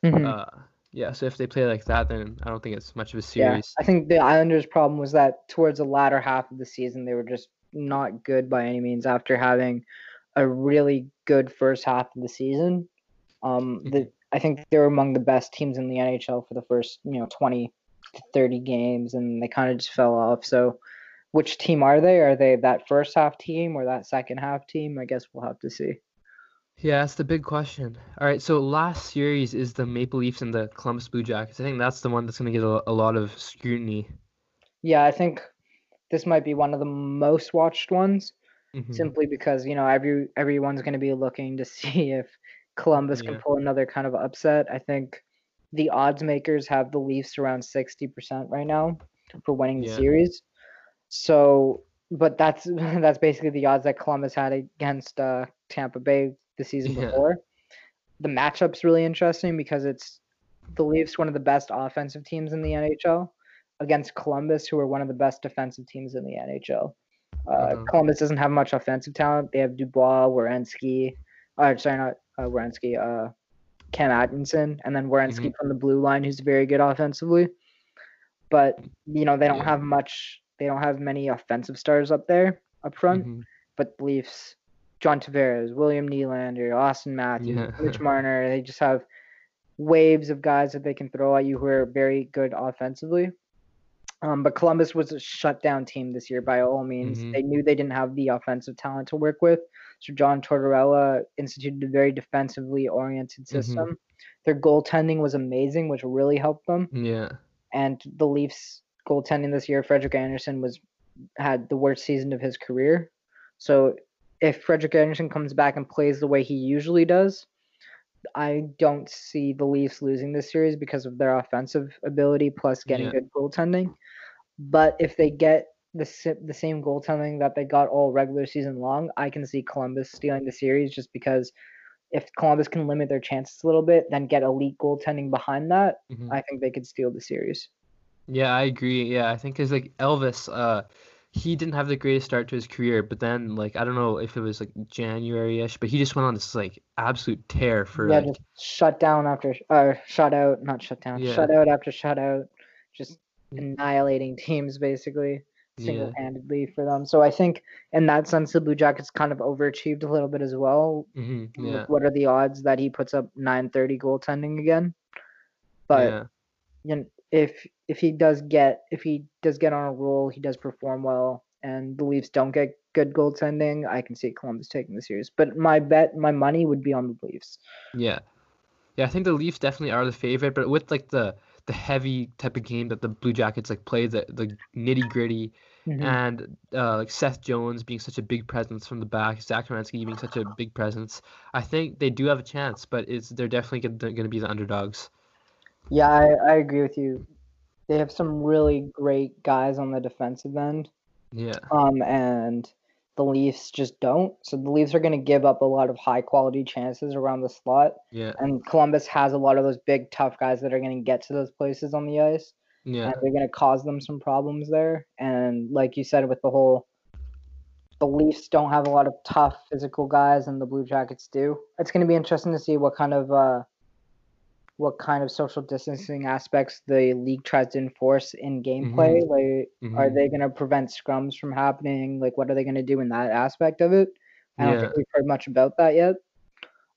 Mhm. Uh, yeah, so if they play like that, then I don't think it's much of a series. Yeah. I think the Islanders' problem was that towards the latter half of the season, they were just not good by any means after having a really good first half of the season. Um, the I think they were among the best teams in the NHL for the first, you know, 20 to 30 games, and they kind of just fell off. So, which team are they? Are they that first half team or that second half team? I guess we'll have to see. Yeah, that's the big question. All right, so last series is the Maple Leafs and the Columbus Blue Jackets. I think that's the one that's going to get a, a lot of scrutiny. Yeah, I think this might be one of the most watched ones. Mhm. simply because you know every everyone's going to be looking to see if Columbus Yeah. can pull another kind of upset. I think the odds makers have the Leafs around 60% right now for winning the Yeah. series. So, but that's that's basically the odds that Columbus had against uh, Tampa Bay the season Yeah. before. The matchup's really interesting because it's the Leafs, one of the best offensive teams in the NHL, against Columbus, who are one of the best defensive teams in the NHL. Uh, Mhm. Columbus doesn't have much offensive talent. They have Dubois, Werenski, uh, sorry, not uh, Werenski, uh, Cam Atkinson, and then Werenski from the blue line, who's very good offensively. But you know they don't have much. They don't have many offensive stars up there up front. Mhm. But the Leafs, John Tavares, William Nylander, Auston Matthews, Yeah. Mitch Marner, they just have waves of guys that they can throw at you who are very good offensively. Um, but Columbus was a shutdown team this year by all means. Mhm. They knew they didn't have the offensive talent to work with. So John Tortorella instituted a very defensively oriented Mhm. system. Their goaltending was amazing, which really helped them. Yeah. And the Leafs goaltending this year, Frederik Andersen was had the worst season of his career. So if Frederik Andersen comes back and plays the way he usually does, I don't see the Leafs losing this series because of their offensive ability plus getting Yeah. good goaltending. But if they get the the same goaltending that they got all regular season long, I can see Columbus stealing the series just because if Columbus can limit their chances a little bit, then get elite goaltending behind that, Mhm. I think they could steal the series. Yeah, I agree. Yeah, I think because like Elvis, uh, he didn't have the greatest start to his career, but then like I don't know if it was like January-ish, but he just went on this like absolute tear for yeah, like just shut down after uh shut out, not shut down, Yeah. shut out after shut out, just annihilating teams basically Yeah. single-handedly for them. So I think in that sense, the Blue Jackets kind of overachieved a little bit as well. hmm yeah, What are the odds that he puts up 930 goaltending again? But yeah, you know, if if he does get if he does get on a roll, he does perform well, and the Leafs don't get good goaltending, I can see Columbus taking the series. But my bet, my money would be on the Leafs. yeah, yeah. I think the Leafs definitely are the favorite, but with like the the heavy type of game that the Blue Jackets like play, the the nitty gritty, Mhm. and uh, like Seth Jones being such a big presence from the back, Zach Werenski being such a big presence, I think they do have a chance, but it's they're definitely going to be the underdogs. Yeah, I, I agree with you. They have some really great guys on the defensive end, Yeah, um, and the Leafs just don't. So the Leafs are going to give up a lot of high quality chances around the slot, yeah, and Columbus has a lot of those big tough guys that are going to get to those places on the ice. yeah, and they're going to cause them some problems there. And like you said, with the whole, the Leafs don't have a lot of tough physical guys, and the Blue Jackets do. It's going to be interesting to see what kind of uh, what kind of social distancing aspects the league tries to enforce in gameplay. Like, are mhm. they going to prevent scrums from happening? Like, what are they going to do in that aspect of it? I don't think we've heard much about that yet.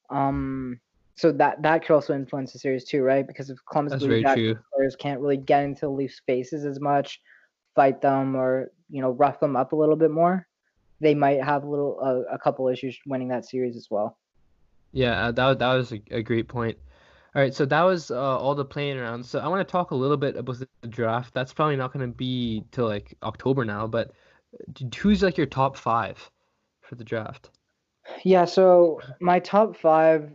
Um, so that that could also influence the series too, right? Because if Columbus Blue Jackets players can't really get into the Leafs' faces as much, fight them, or you know rough them up a little bit more, they might have a little uh, a couple issues winning that series as well. Yeah, uh, that that was a, a great point. All right, so that was uh, all the playing around. So I want to talk a little bit about the draft. That's probably not going to be till like October now, but who's like your top five for the draft? Yeah, so my top five,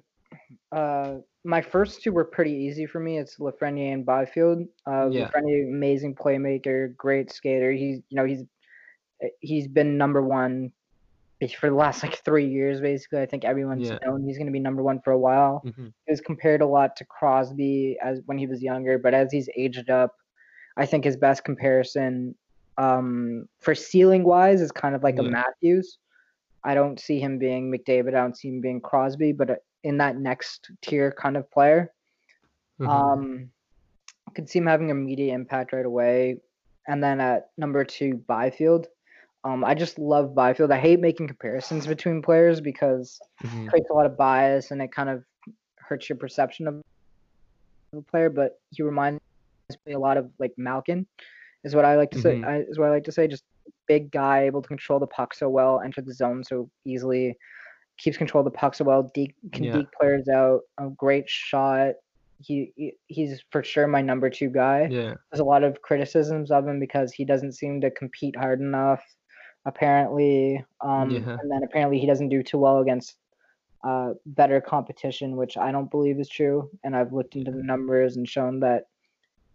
uh, my first two were pretty easy for me. It's Lafreniere and Byfield. Uh, Yeah. Lafreniere, amazing playmaker, great skater. He's you know he's he's been number one for the last like three years basically. I think everyone's Yeah. known he's going to be number one for a while. Mhm. He was compared a lot to Crosby as when he was younger, but as he's aged up, I think his best comparison um, for ceiling wise is kind of like a Matthews. I don't see him being McDavid. I don't see him being Crosby, but uh, in that next tier kind of player. Mhm. Um, I could see him having immediate impact right away. And then at number two, Byfield. Um, I just love Byfield. I hate making comparisons between players because Mhm. it creates a lot of bias and it kind of hurts your perception of a player. But he reminds me a lot of like Malkin, is what I like to say. Mhm. I, is what I like to say. Just big guy, able to control the puck so well, enter the zone so easily, keeps control of the puck so well, de- can Yeah. deke players out. A great shot. He, he he's for sure my number two guy Yeah. there's a lot of criticisms of him because he doesn't seem to compete hard enough apparently um Yeah. and then apparently he doesn't do too well against uh better competition which i don't believe is true and i've looked into the numbers and shown that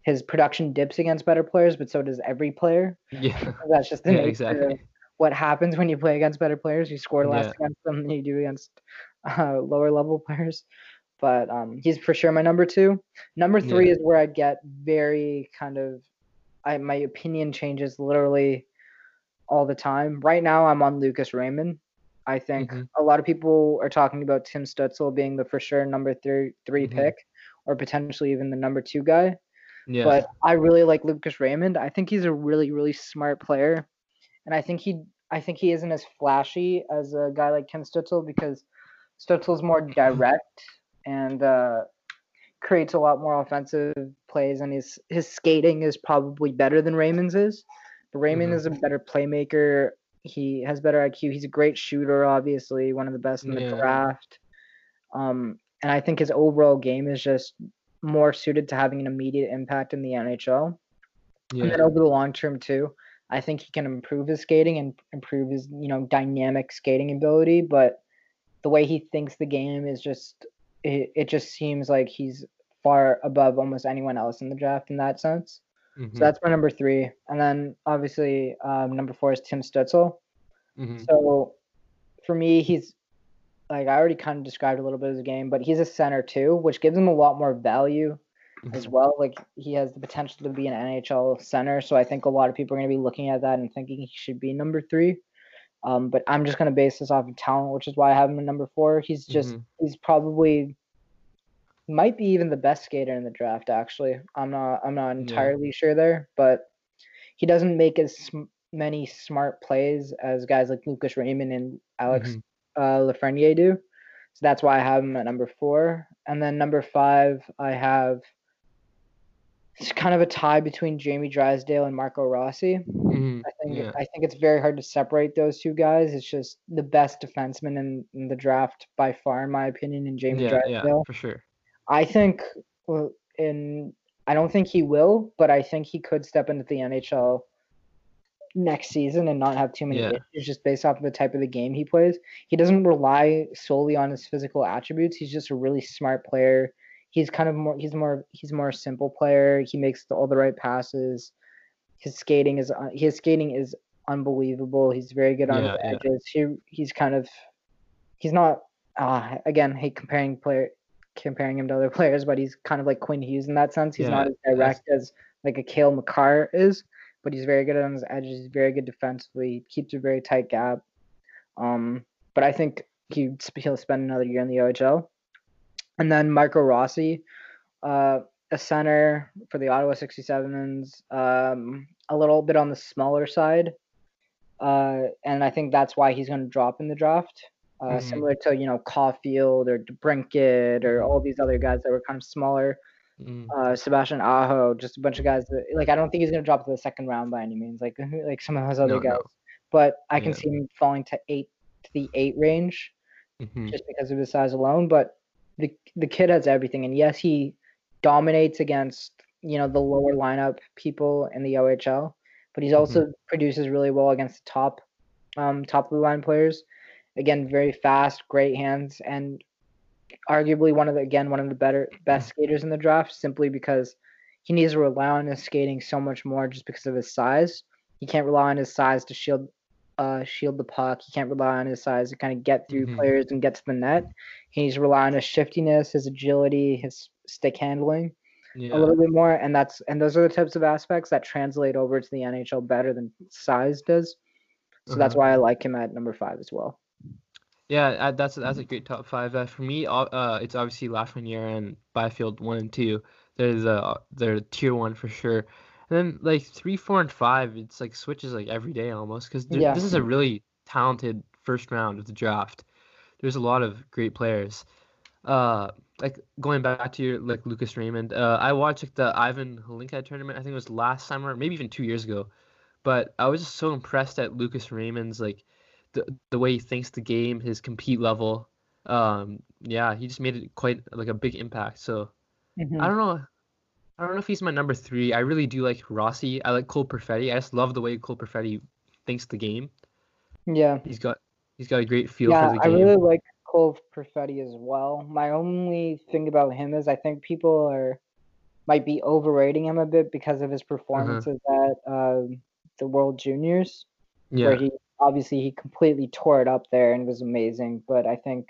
his production dips against better players but so does every player Yeah. that's just the Yeah, exactly. what happens when you play against better players you score less Yeah. against them than you do against uh, lower level players but um, he's for sure my number two number three Yeah. is where i get very kind of I my opinion changes literally all the time. Right now, I'm on Lucas Raymond. I think Mhm. a lot of people are talking about Tim Stützle being the for sure number three 3 Mhm. pick, or potentially even the number two guy. Yeah. But I really like Lucas Raymond. I think he's a really really smart player, and I think he I think he isn't as flashy as a guy like Tim Stützle because Stützle's more direct and uh, creates a lot more offensive plays, and his his skating is probably better than Raymond's is. Raymond Mhm. is a better playmaker. He has better IQ. He's a great shooter, obviously, one of the best in the Yeah. draft. Um, and I think his overall game is just more suited to having an immediate impact in the NHL. And then over the long term too, I think he can improve his skating and improve his, you know, dynamic skating ability. But the way he thinks the game is just, it, it just seems like he's far above almost anyone else in the draft in that sense. Mhm. So that's my number three. And then obviously um, number four is Tim Stützle. Mhm. So for me, he's like I already kind of described a little bit of his game, but he's a center too, which gives him a lot more value as Mhm. well. Like he has the potential to be an NHL center, so I think a lot of people are going to be looking at that and thinking he should be number three. Um, but I'm just going to base this off of talent, which is why I have him at number four. He's just Mhm. he's probably might be even the best skater in the draft. Actually, I'm not I'm not entirely sure there, but he doesn't make as sm- many smart plays as guys like Lucas Raymond and Alex Mhm. uh, Lafreniere do. So that's why I have him at number four. And then number five, I have it's kind of a tie between Jamie Drysdale and Marco Rossi. Mhm. I think Yeah. I think it's very hard to separate those two guys. It's just the best defenseman in, in the draft by far, in my opinion, in Jamie Yeah. Yeah. Drysdale. For sure. I think in I don't think he will, but I think he could step into the NHL next season and not have too many Yeah. issues just based off of the type of the game he plays. He doesn't rely solely on his physical attributes. He's just a really smart player. He's kind of more he's more he's more a simple player. He makes the, all the right passes. His skating is un- his skating is unbelievable. He's very good on Yeah, the yeah. edges. He he's kind of he's not uh, again hate comparing player comparing him to other players, but he's kind of like Quinn Hughes in that sense. He's Yeah, not as direct as like a Cale Makar is, but he's very good on his edges. He's very good defensively. He keeps a very tight gap. Um, but I think he he'll spend another year in the OHL. And then Marco Rossi, uh, a center for the Ottawa 67s, um, a little bit on the smaller side. Uh, and I think that's why he's going to drop in the draft. Uh, Mhm. Similar to, you know, Caulfield or DeBrincat or all these other guys that were kind of smaller. Mm. Uh, Sebastian Aho, just a bunch of guys that, like, I don't think he's going to drop to the second round by any means, like, like some of those other No, guys. no. But I can Yeah. see him falling to eight, to the eight range Mhm. just because of his size alone. But the the kid has everything, and yes, he dominates against you know the lower lineup people in the OHL, but he's also produces really well against the top um, top the line players. Again, very fast, great hands, and arguably one of the again one of the better best skaters in the draft simply because he needs to rely on his skating so much more just because of his size. He can't rely on his size to shield uh, shield the puck. He can't rely on his size to kind of get through Mhm. players and get to the net. He needs to rely on his shiftiness, his agility, his stick handling Yeah. a little bit more, and that's and those are the types of aspects that translate over to the NHL better than size does. So that's Uh-huh. why I like him at number five as well. Yeah, that's that's a great top five. Uh, for me, uh, uh, it's obviously Lafreniere and Byfield one and two. There's uh, they're tier one for sure. And then like three, four, and five, it's like switches like every day almost because Yeah. this is a really talented first round of the draft. There's a lot of great players. Uh, like going back to your like Lucas Raymond. Uh, I watched like the Ivan Hlinka tournament. I think it was last summer, maybe even two years ago. But I was just so impressed at Lucas Raymond's like the the way he thinks the game, his compete level. Um, yeah, he just made it quite like a big impact. So Mhm. I don't know. I don't know if he's my number three. I really do like Rossi. I like Cole Perfetti. I just love the way Cole Perfetti thinks the game. Yeah. He's got he's got a great feel yeah, for the I really like Cole Perfetti as well. My only thing about him is I think people are might be overrating him a bit because of his performances at um the World Juniors, yeah. where he obviously he completely tore it up there and was amazing. But I think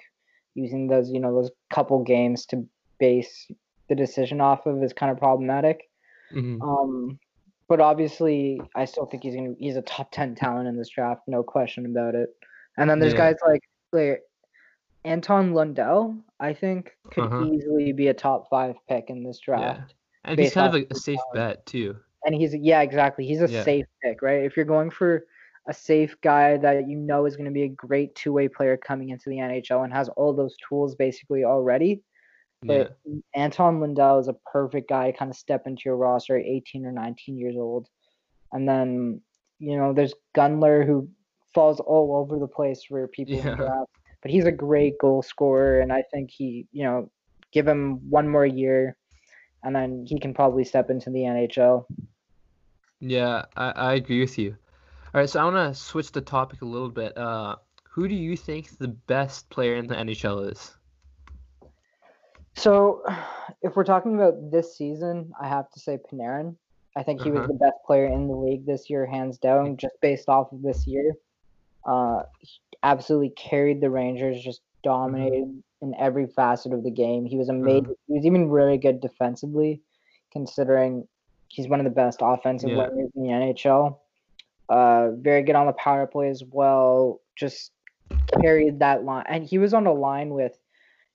using those you know those couple games to base the decision off of is kind of problematic. Mhm. Um, but obviously, I still think he's gonna he's a top ten talent in this draft, no question about it. And then there's Yeah. guys like like Anton Lundell, I think could Uh-huh. easily be a top five pick in this draft. And he's kind of a, a safe talent. bet too. And he's yeah, exactly. He's a Yeah. safe pick, right? If you're going for a safe guy that you know is going to be a great two-way player coming into the NHL and has all those tools basically already, Yeah. but Anton Lundell is a perfect guy to kind of step into your roster at 18 or 19 years old. And then, you know, there's Gunler who falls all over the place for people Yeah. draft. But he's a great goal scorer, and I think he, you know, give him one more year, and then he can probably step into the NHL. Yeah, I, I agree with you. All right, so I want to switch the topic a little bit. Uh, who do you think the best player in the NHL is? So, if we're talking about this season, I have to say Panarin. I think he was Uh-huh. the best player in the league this year, hands down, just based off of this year. Uh, he absolutely carried the Rangers, just dominated in every facet of the game. He was amazing. He was even really good defensively, considering he's one of the best offensive Yeah. wingers in the NHL. Uh, very good on the power play as well. Just carried that line, and he was on a line with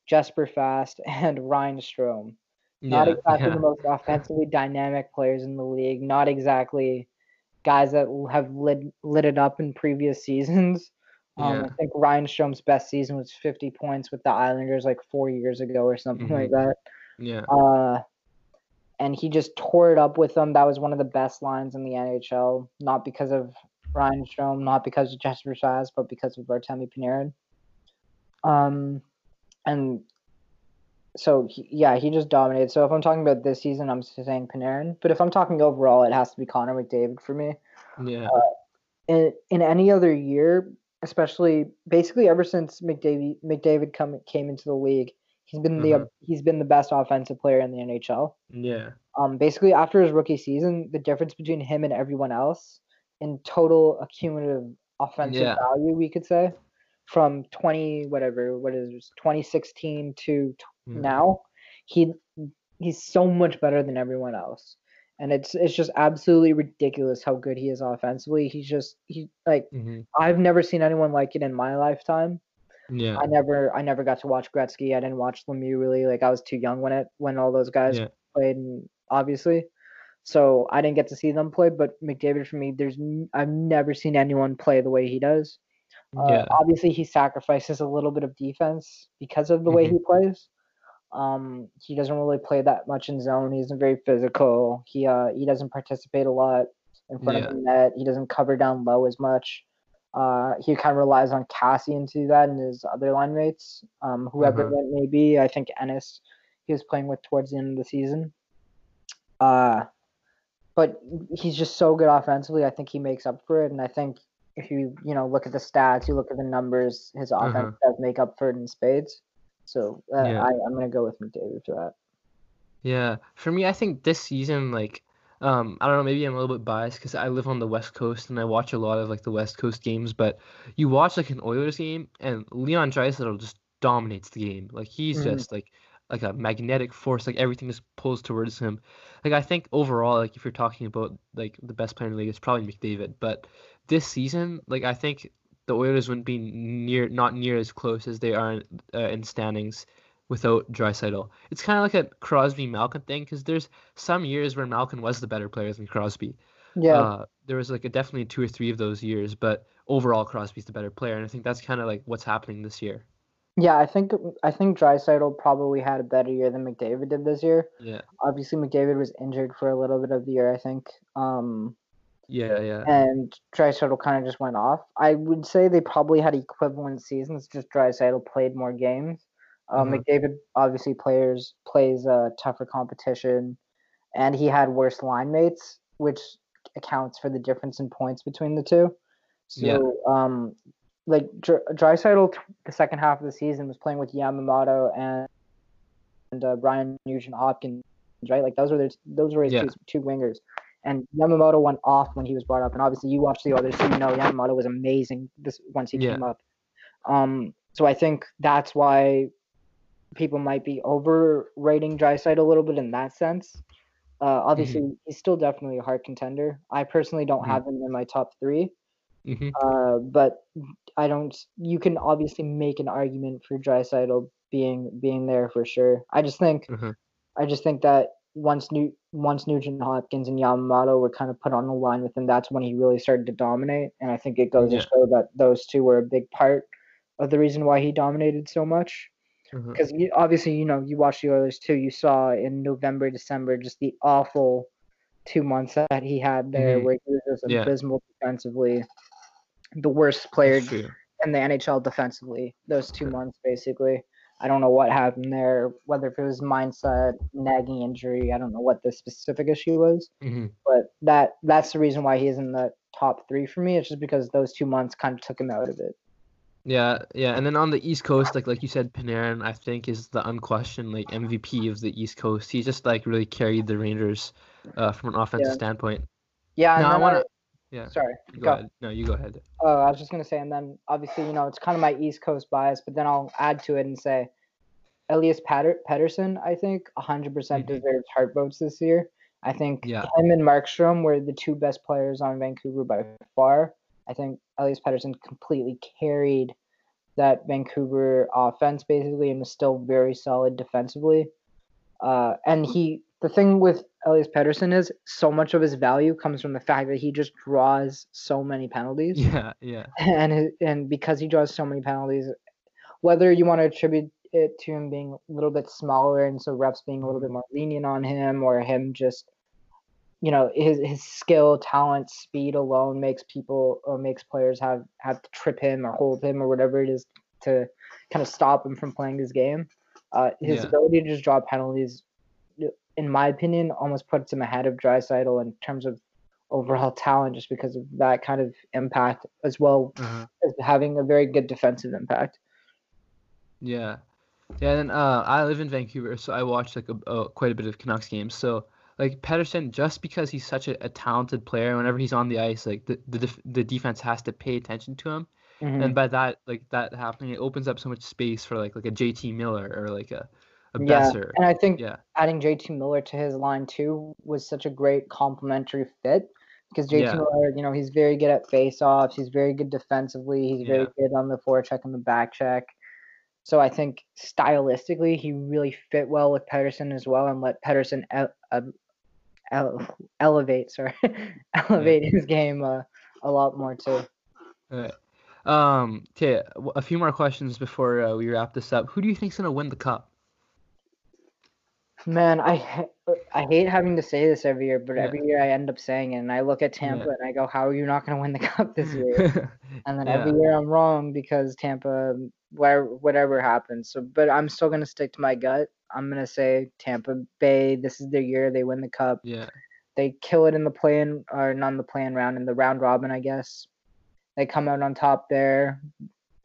Jesper Fast and Ryan Strome not Yeah, exactly yeah, the most offensively dynamic players in the league. Not exactly guys that have lit lit it up in previous seasons. Um, Yeah. I think Ryan Strome's best season was 50 points with the Islanders like four years ago or something like that. yeah, Uh, and he just tore it up with them. That was one of the best lines in the NHL. Not because of Ryan Strome, not because of Jesper Fast, but because of Artemi Panarin. Um, and so he, yeah, he just dominated. So if I'm talking about this season, I'm saying Panarin. But if I'm talking overall, it has to be Connor McDavid for me. yeah, In in any other year, especially basically ever since McDavid McDavid come came into the league, he's been the Mhm. he's been the best offensive player in the NHL. yeah, Um, basically after his rookie season, the difference between him and everyone else in total accumulative offensive Yeah. value, we could say, from 20 whatever what is it, 2016 to t- Mm. now, he he's so much better than everyone else. And it's it's just absolutely ridiculous how good he is offensively. He's just he like hmm I've never seen anyone like it in my lifetime. Yeah, I never I never got to watch Gretzky. I didn't watch Lemieux really. Like I was too young when it when all those guys Yeah. played, and obviously, so I didn't get to see them play. But McDavid for me, there's I've never seen anyone play the way he does. Uh, yeah, Obviously, he sacrifices a little bit of defense because of the way Mhm. he plays. Um, he doesn't really play that much in zone. He isn't very physical. He uh he doesn't participate a lot in front Yeah. of the net. He doesn't cover down low as much. Uh, he kind of relies on Kassian to do that and his other line mates, um, whoever Uh-huh. that may be. I think Ennis he was playing with towards the end of the season. Uh, but he's just so good offensively. I think he makes up for it, and I think if you you know look at the stats, you look at the numbers, his offense Uh-huh. does make up for it in spades. So uh, Yeah. I, I'm gonna go with McDavid for that. Yeah, for me, I think this season, like, um, I don't know, maybe I'm a little bit biased because I live on the West Coast and I watch a lot of like the West Coast games. But you watch like an Oilers game and Leon Draisaitl just dominates the game. Like he's Mhm. just like like a magnetic force. Like everything just pulls towards him. Like I think overall, like if you're talking about like the best player in the league, it's probably McDavid. But this season, like I think the Oilers wouldn't be near, not near as close as they are in, uh, in standings without Draisaitl. It's kind of like a Crosby Malkin thing because there's some years where Malkin was the better player than Crosby. Yeah, Uh, there was like a, definitely two or three of those years, but overall Crosby's the better player, and I think that's kind of like what's happening this year. yeah. I think I think Draisaitl probably had a better year than McDavid did this year. Yeah, Obviously, McDavid was injured for a little bit of the year, I think. Um, yeah, yeah, and Draisaitl kind of just went off. I would say they probably had equivalent seasons. Just Draisaitl played more games. Uh, Mhm. McDavid obviously players plays a tougher competition, and he had worse line mates, which accounts for the difference in points between the two. So, Yeah. um, like Dr- the second half of the season was playing with Yamamoto and and uh, Brian Nugent Hopkins, right? Like those were their, those were his Yeah. two, two wingers. And Yamamoto went off when he was brought up, and obviously you watched the others, so you know Yamamoto was amazing this once he Yeah. came up. Um, so I think that's why people might be overrating Draisaitl a little bit in that sense. Uh, obviously, he's still definitely a hard contender. I personally don't Mhm. have him in my top three, hmm uh, but I don't. You can obviously make an argument for Draisaitl being being there for sure. I just think Mhm. I just think that once New once Nugent Hopkins and Yamamoto were kind of put on the line with him, that's when he really started to dominate. And I think it goes Yeah. to show that those two were a big part of the reason why he dominated so much. Because obviously, you know, you watched the Oilers too. You saw in November, December, just the awful two months that he had there, Mhm. where he was just Yeah. abysmal defensively, the worst player in the NHL defensively. Those two months, basically. I don't know what happened there, whether if it was mindset, nagging injury. I don't know what the specific issue was, hmm but that that's the reason why he's in the top three for me. It's just because those two months kind of took him out of it. Yeah, yeah, and then on the East Coast, like like you said, Panarin, I think is the unquestioned like MVP of the East Coast. He just like really carried the Rangers, uh, from an offensive Yeah. standpoint. Yeah, No, I wanna. Yeah, Sorry, go go. ahead. No, you go ahead. Oh, I was just gonna say, and then obviously, you know, it's kind of my East Coast bias, but then I'll add to it and say, Elias Patter- Pettersson, I think, 100% Mhm. deserves heart votes this year. I think Yeah. him and Markstrom were the two best players on Vancouver by far. I think Elias Pettersson completely carried that Vancouver offense basically, and was still very solid defensively. Uh, and he, the thing with Elias Pettersson is so much of his value comes from the fact that he just draws so many penalties Yeah, yeah, and his- and because he draws so many penalties, whether you want to attribute it to him being a little bit smaller and so refs being a little bit more lenient on him, or him just, you know, his his skill, talent, speed alone makes people or makes players have have to trip him or hold him or whatever it is to kind of stop him from playing his game. Uh, his Yeah. ability to just draw penalties, in my opinion, almost puts him ahead of Draisaitl in terms of overall talent, just because of that kind of impact, as well uh-huh. as having a very good defensive impact. yeah, yeah. And uh, I live in Vancouver, so I watch like a, a, quite a bit of Canucks games. So like Pettersson, just because he's such a, a talented player, whenever he's on the ice, like the the, def- the defense has to pay attention to him. Mhm. and by that like that happening it opens up so much space for like like a JT Miller or like a a Yeah, Boeser. and I think Yeah. adding JT Miller to his line too was such a great complementary fit because JT Yeah. Miller, you know, he's very good at face-offs. He's very good defensively. He's very good on the forecheck and the back check. So I think stylistically, he really fit well with Pettersson as well, and let Pettersson ele- um, ele- elevate, sorry, elevate his game uh, a lot more too. Alright. Um. Okay. A few more questions before uh, we wrap this up. Who do you think's gonna win the cup? Man, I I hate having to say this every year, but Yeah. every year I end up saying it, and I look at Tampa Yeah. and I go, "How are you not going to win the cup this year?" And then Yeah. every year I'm wrong because Tampa, where whatever happens. So, but I'm still going to stick to my gut. I'm going to say Tampa Bay. This is their year. They win the cup. yeah. They kill it in the play-in or not in the play-in round in the round robin, I guess. They come out on top there.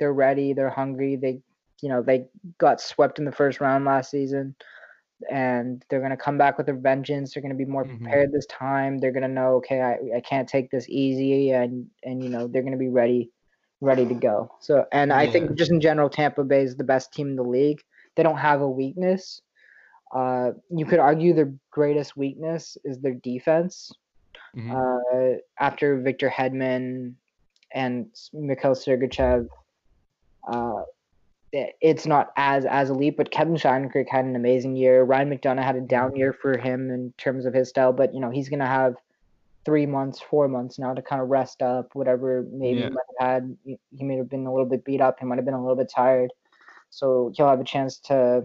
They're ready. They're hungry. They you know they got swept in the first round last season, and they're gonna come back with a vengeance. They're gonna be more Mhm. prepared this time. They're gonna know, okay, I, I can't take this easy, and and you know they're gonna be ready, ready to go. So and I think just in general, Tampa Bay is the best team in the league. They don't have a weakness. Uh, you could argue their greatest weakness is their defense. Mhm. Uh, after Victor Hedman and Mikhail Sergachev, uh, it- it's not as as elite. But Kevin Shattenkirk had an amazing year. Ryan McDonagh had a down year for him in terms of his style, but you know he's gonna have three months, four months now to kind of rest up. Whatever maybe Yeah. he might have had, he he may have been a little bit beat up. He might have been a little bit tired, so he'll have a chance to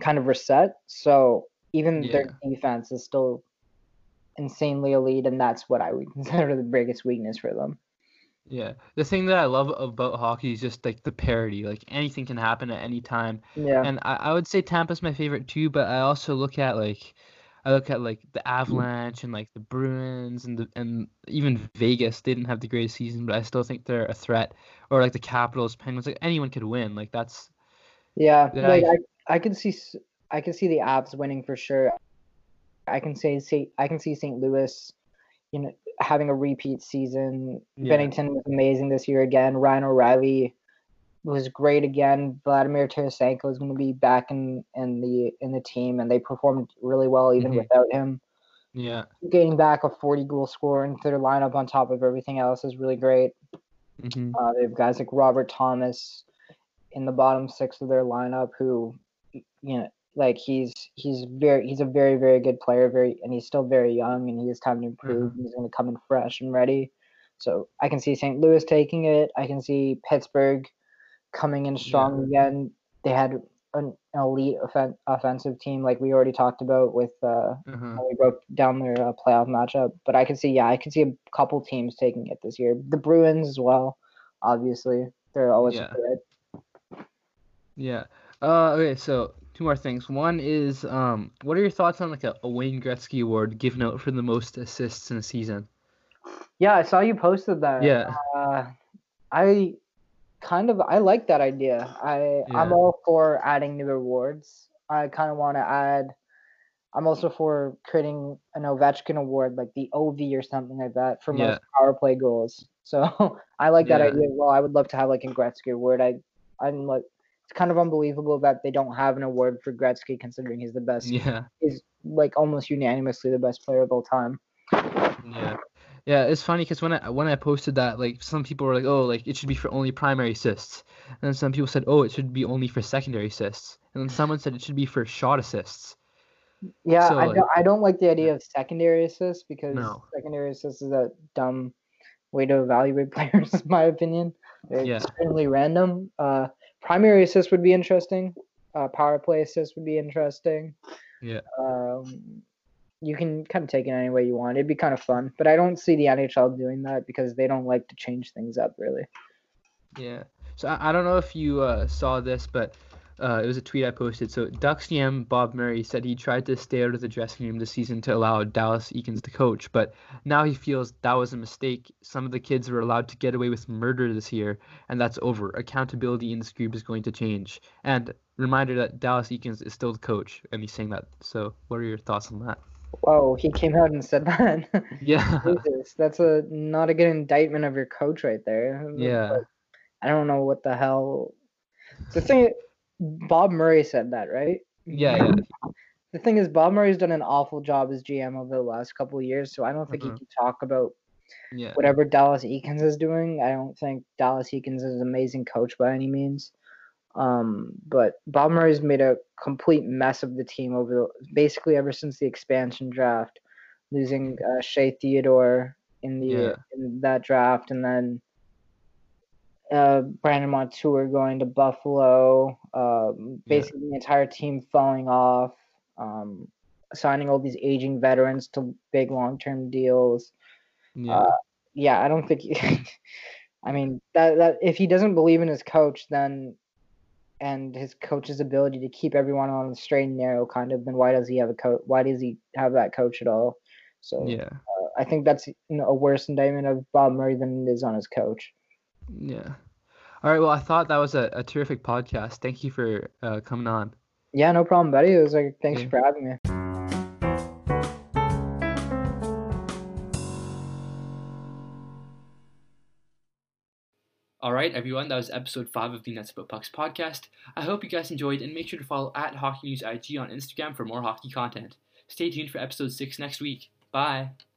kind of reset. So even their defense is still insanely elite, and that's what I would consider the biggest weakness for them. Yeah. The thing that I love about hockey is just like the parity. Like anything can happen at any time. Yeah, And I, I would say Tampa's my favorite too, but I also look at like I look at like the Avalanche and like the Bruins and the and even Vegas. They didn't have the greatest season, but I still think they're a threat. Or like the Capitals, Penguins, like anyone could win. Like that's yeah. Like I- I, I can see, I can see the Avs winning for sure. I can say, see, I can see St. Louis, you know, having a repeat season. Yeah. Binnington was amazing this year again. Ryan O'Reilly was great again. Vladimir Tarasenko is going to be back in in the in the team, and they performed really well even Mhm. without him. yeah. Getting back a 40 goal scorer into their lineup on top of everything else is really great. hmm Uh, they have guys like Robert Thomas in the bottom six of their lineup who, you know, like he's he's very he's a very very good player, very and he's still very young and he has time to improve. and He's going to come in fresh and ready. So I can see St. Louis taking it. I can see Pittsburgh coming in strong again. They had an, elite offen- offensive team, like we already talked about with uh, when we broke down their uh, playoff matchup. But I can see, yeah, I can see a couple teams taking it this year. The Bruins as well, obviously. They're always Yeah. threat. Yeah. Uh, okay, so two more things. One is, um, what are your thoughts on like a, a Wayne Gretzky award given out for the most assists in a season? Yeah, I saw you posted that. Yeah. Uh, I kind of I like that idea. I I'm all for adding new awards. I kind of want to add. I'm also for creating an Ovechkin award, like the OV or something like that, for Yeah. most power play goals. So I like that Yeah. idea. Well, I would love to have like a Gretzky award. I I'm like it's kind of unbelievable that they don't have an award for Gretzky, considering he's the best. Yeah. He's like almost unanimously the best player of all time. Yeah. Yeah, it's funny because when I when I posted that, like some people were like, "Oh, like it should be for only primary assists," and then some people said, "Oh, it should be only for secondary assists," and then someone said it should be for shot assists. Yeah, So, I, like- don't, I don't like the idea of secondary assists because No. secondary assists is a dumb way to evaluate players, in my opinion. They're Yeah. extremely random. Uh, primary assists would be interesting. Uh, power play assists would be interesting. Yeah. Um, you can kind of take it any way you want. It'd be kind of fun, but I don't see the NHL doing that because they don't like to change things up really. Yeah. So I, I don't know if you uh, saw this, but uh, it was a tweet I posted. So Ducks GM Bob Murray said he tried to stay out of the dressing room this season to allow Dallas Eakins to coach, but now he feels that was a mistake. Some of the kids were allowed to get away with murder this year, and that's over. Accountability in this group is going to change. And reminder that Dallas Eakins is still the coach, and he's saying that. So what are your thoughts on that? Whoa, he came out and said that. Yeah. Jesus, that's a not a good indictment of your coach right there. Yeah. I don't know what the hell. The thing, Bob Murray said that, right? Yeah. Yeah. The thing is, Bob Murray's done an awful job as GM over the last couple of years, so I don't think Mhm. he can talk about Yeah. whatever Dallas Eakins is doing. I don't think Dallas Eakins is an amazing coach by any means. Um, but Bob Murray's made a complete mess of the team over the, basically ever since the expansion draft, losing uh, Shea Theodore in the Yeah. in that draft, and then uh, Brandon Montour going to Buffalo. Um, Yeah. basically, the entire team falling off. Um, signing all these aging veterans to big long term deals Yeah. uh, yeah, I don't think. He, I mean that that if he doesn't believe in his coach, then and his coach's ability to keep everyone on the straight and narrow, kind of, then why does he have a coach? Why does he have that coach at all? So yeah. uh, I think that's you know, a worse indictment of Bob Murray than it is on his coach. Yeah. All right. Well, I thought that was a, a terrific podcast. Thank you for uh, coming on. Yeah, no problem, buddy. It was like thanks Yeah. for having me. All right, everyone, that was episode 5 of the Nuts About Pucks podcast. I hope you guys enjoyed and make sure to follow at Hockey News IG on Instagram for more hockey content. Stay tuned for episode 6 next week. Bye.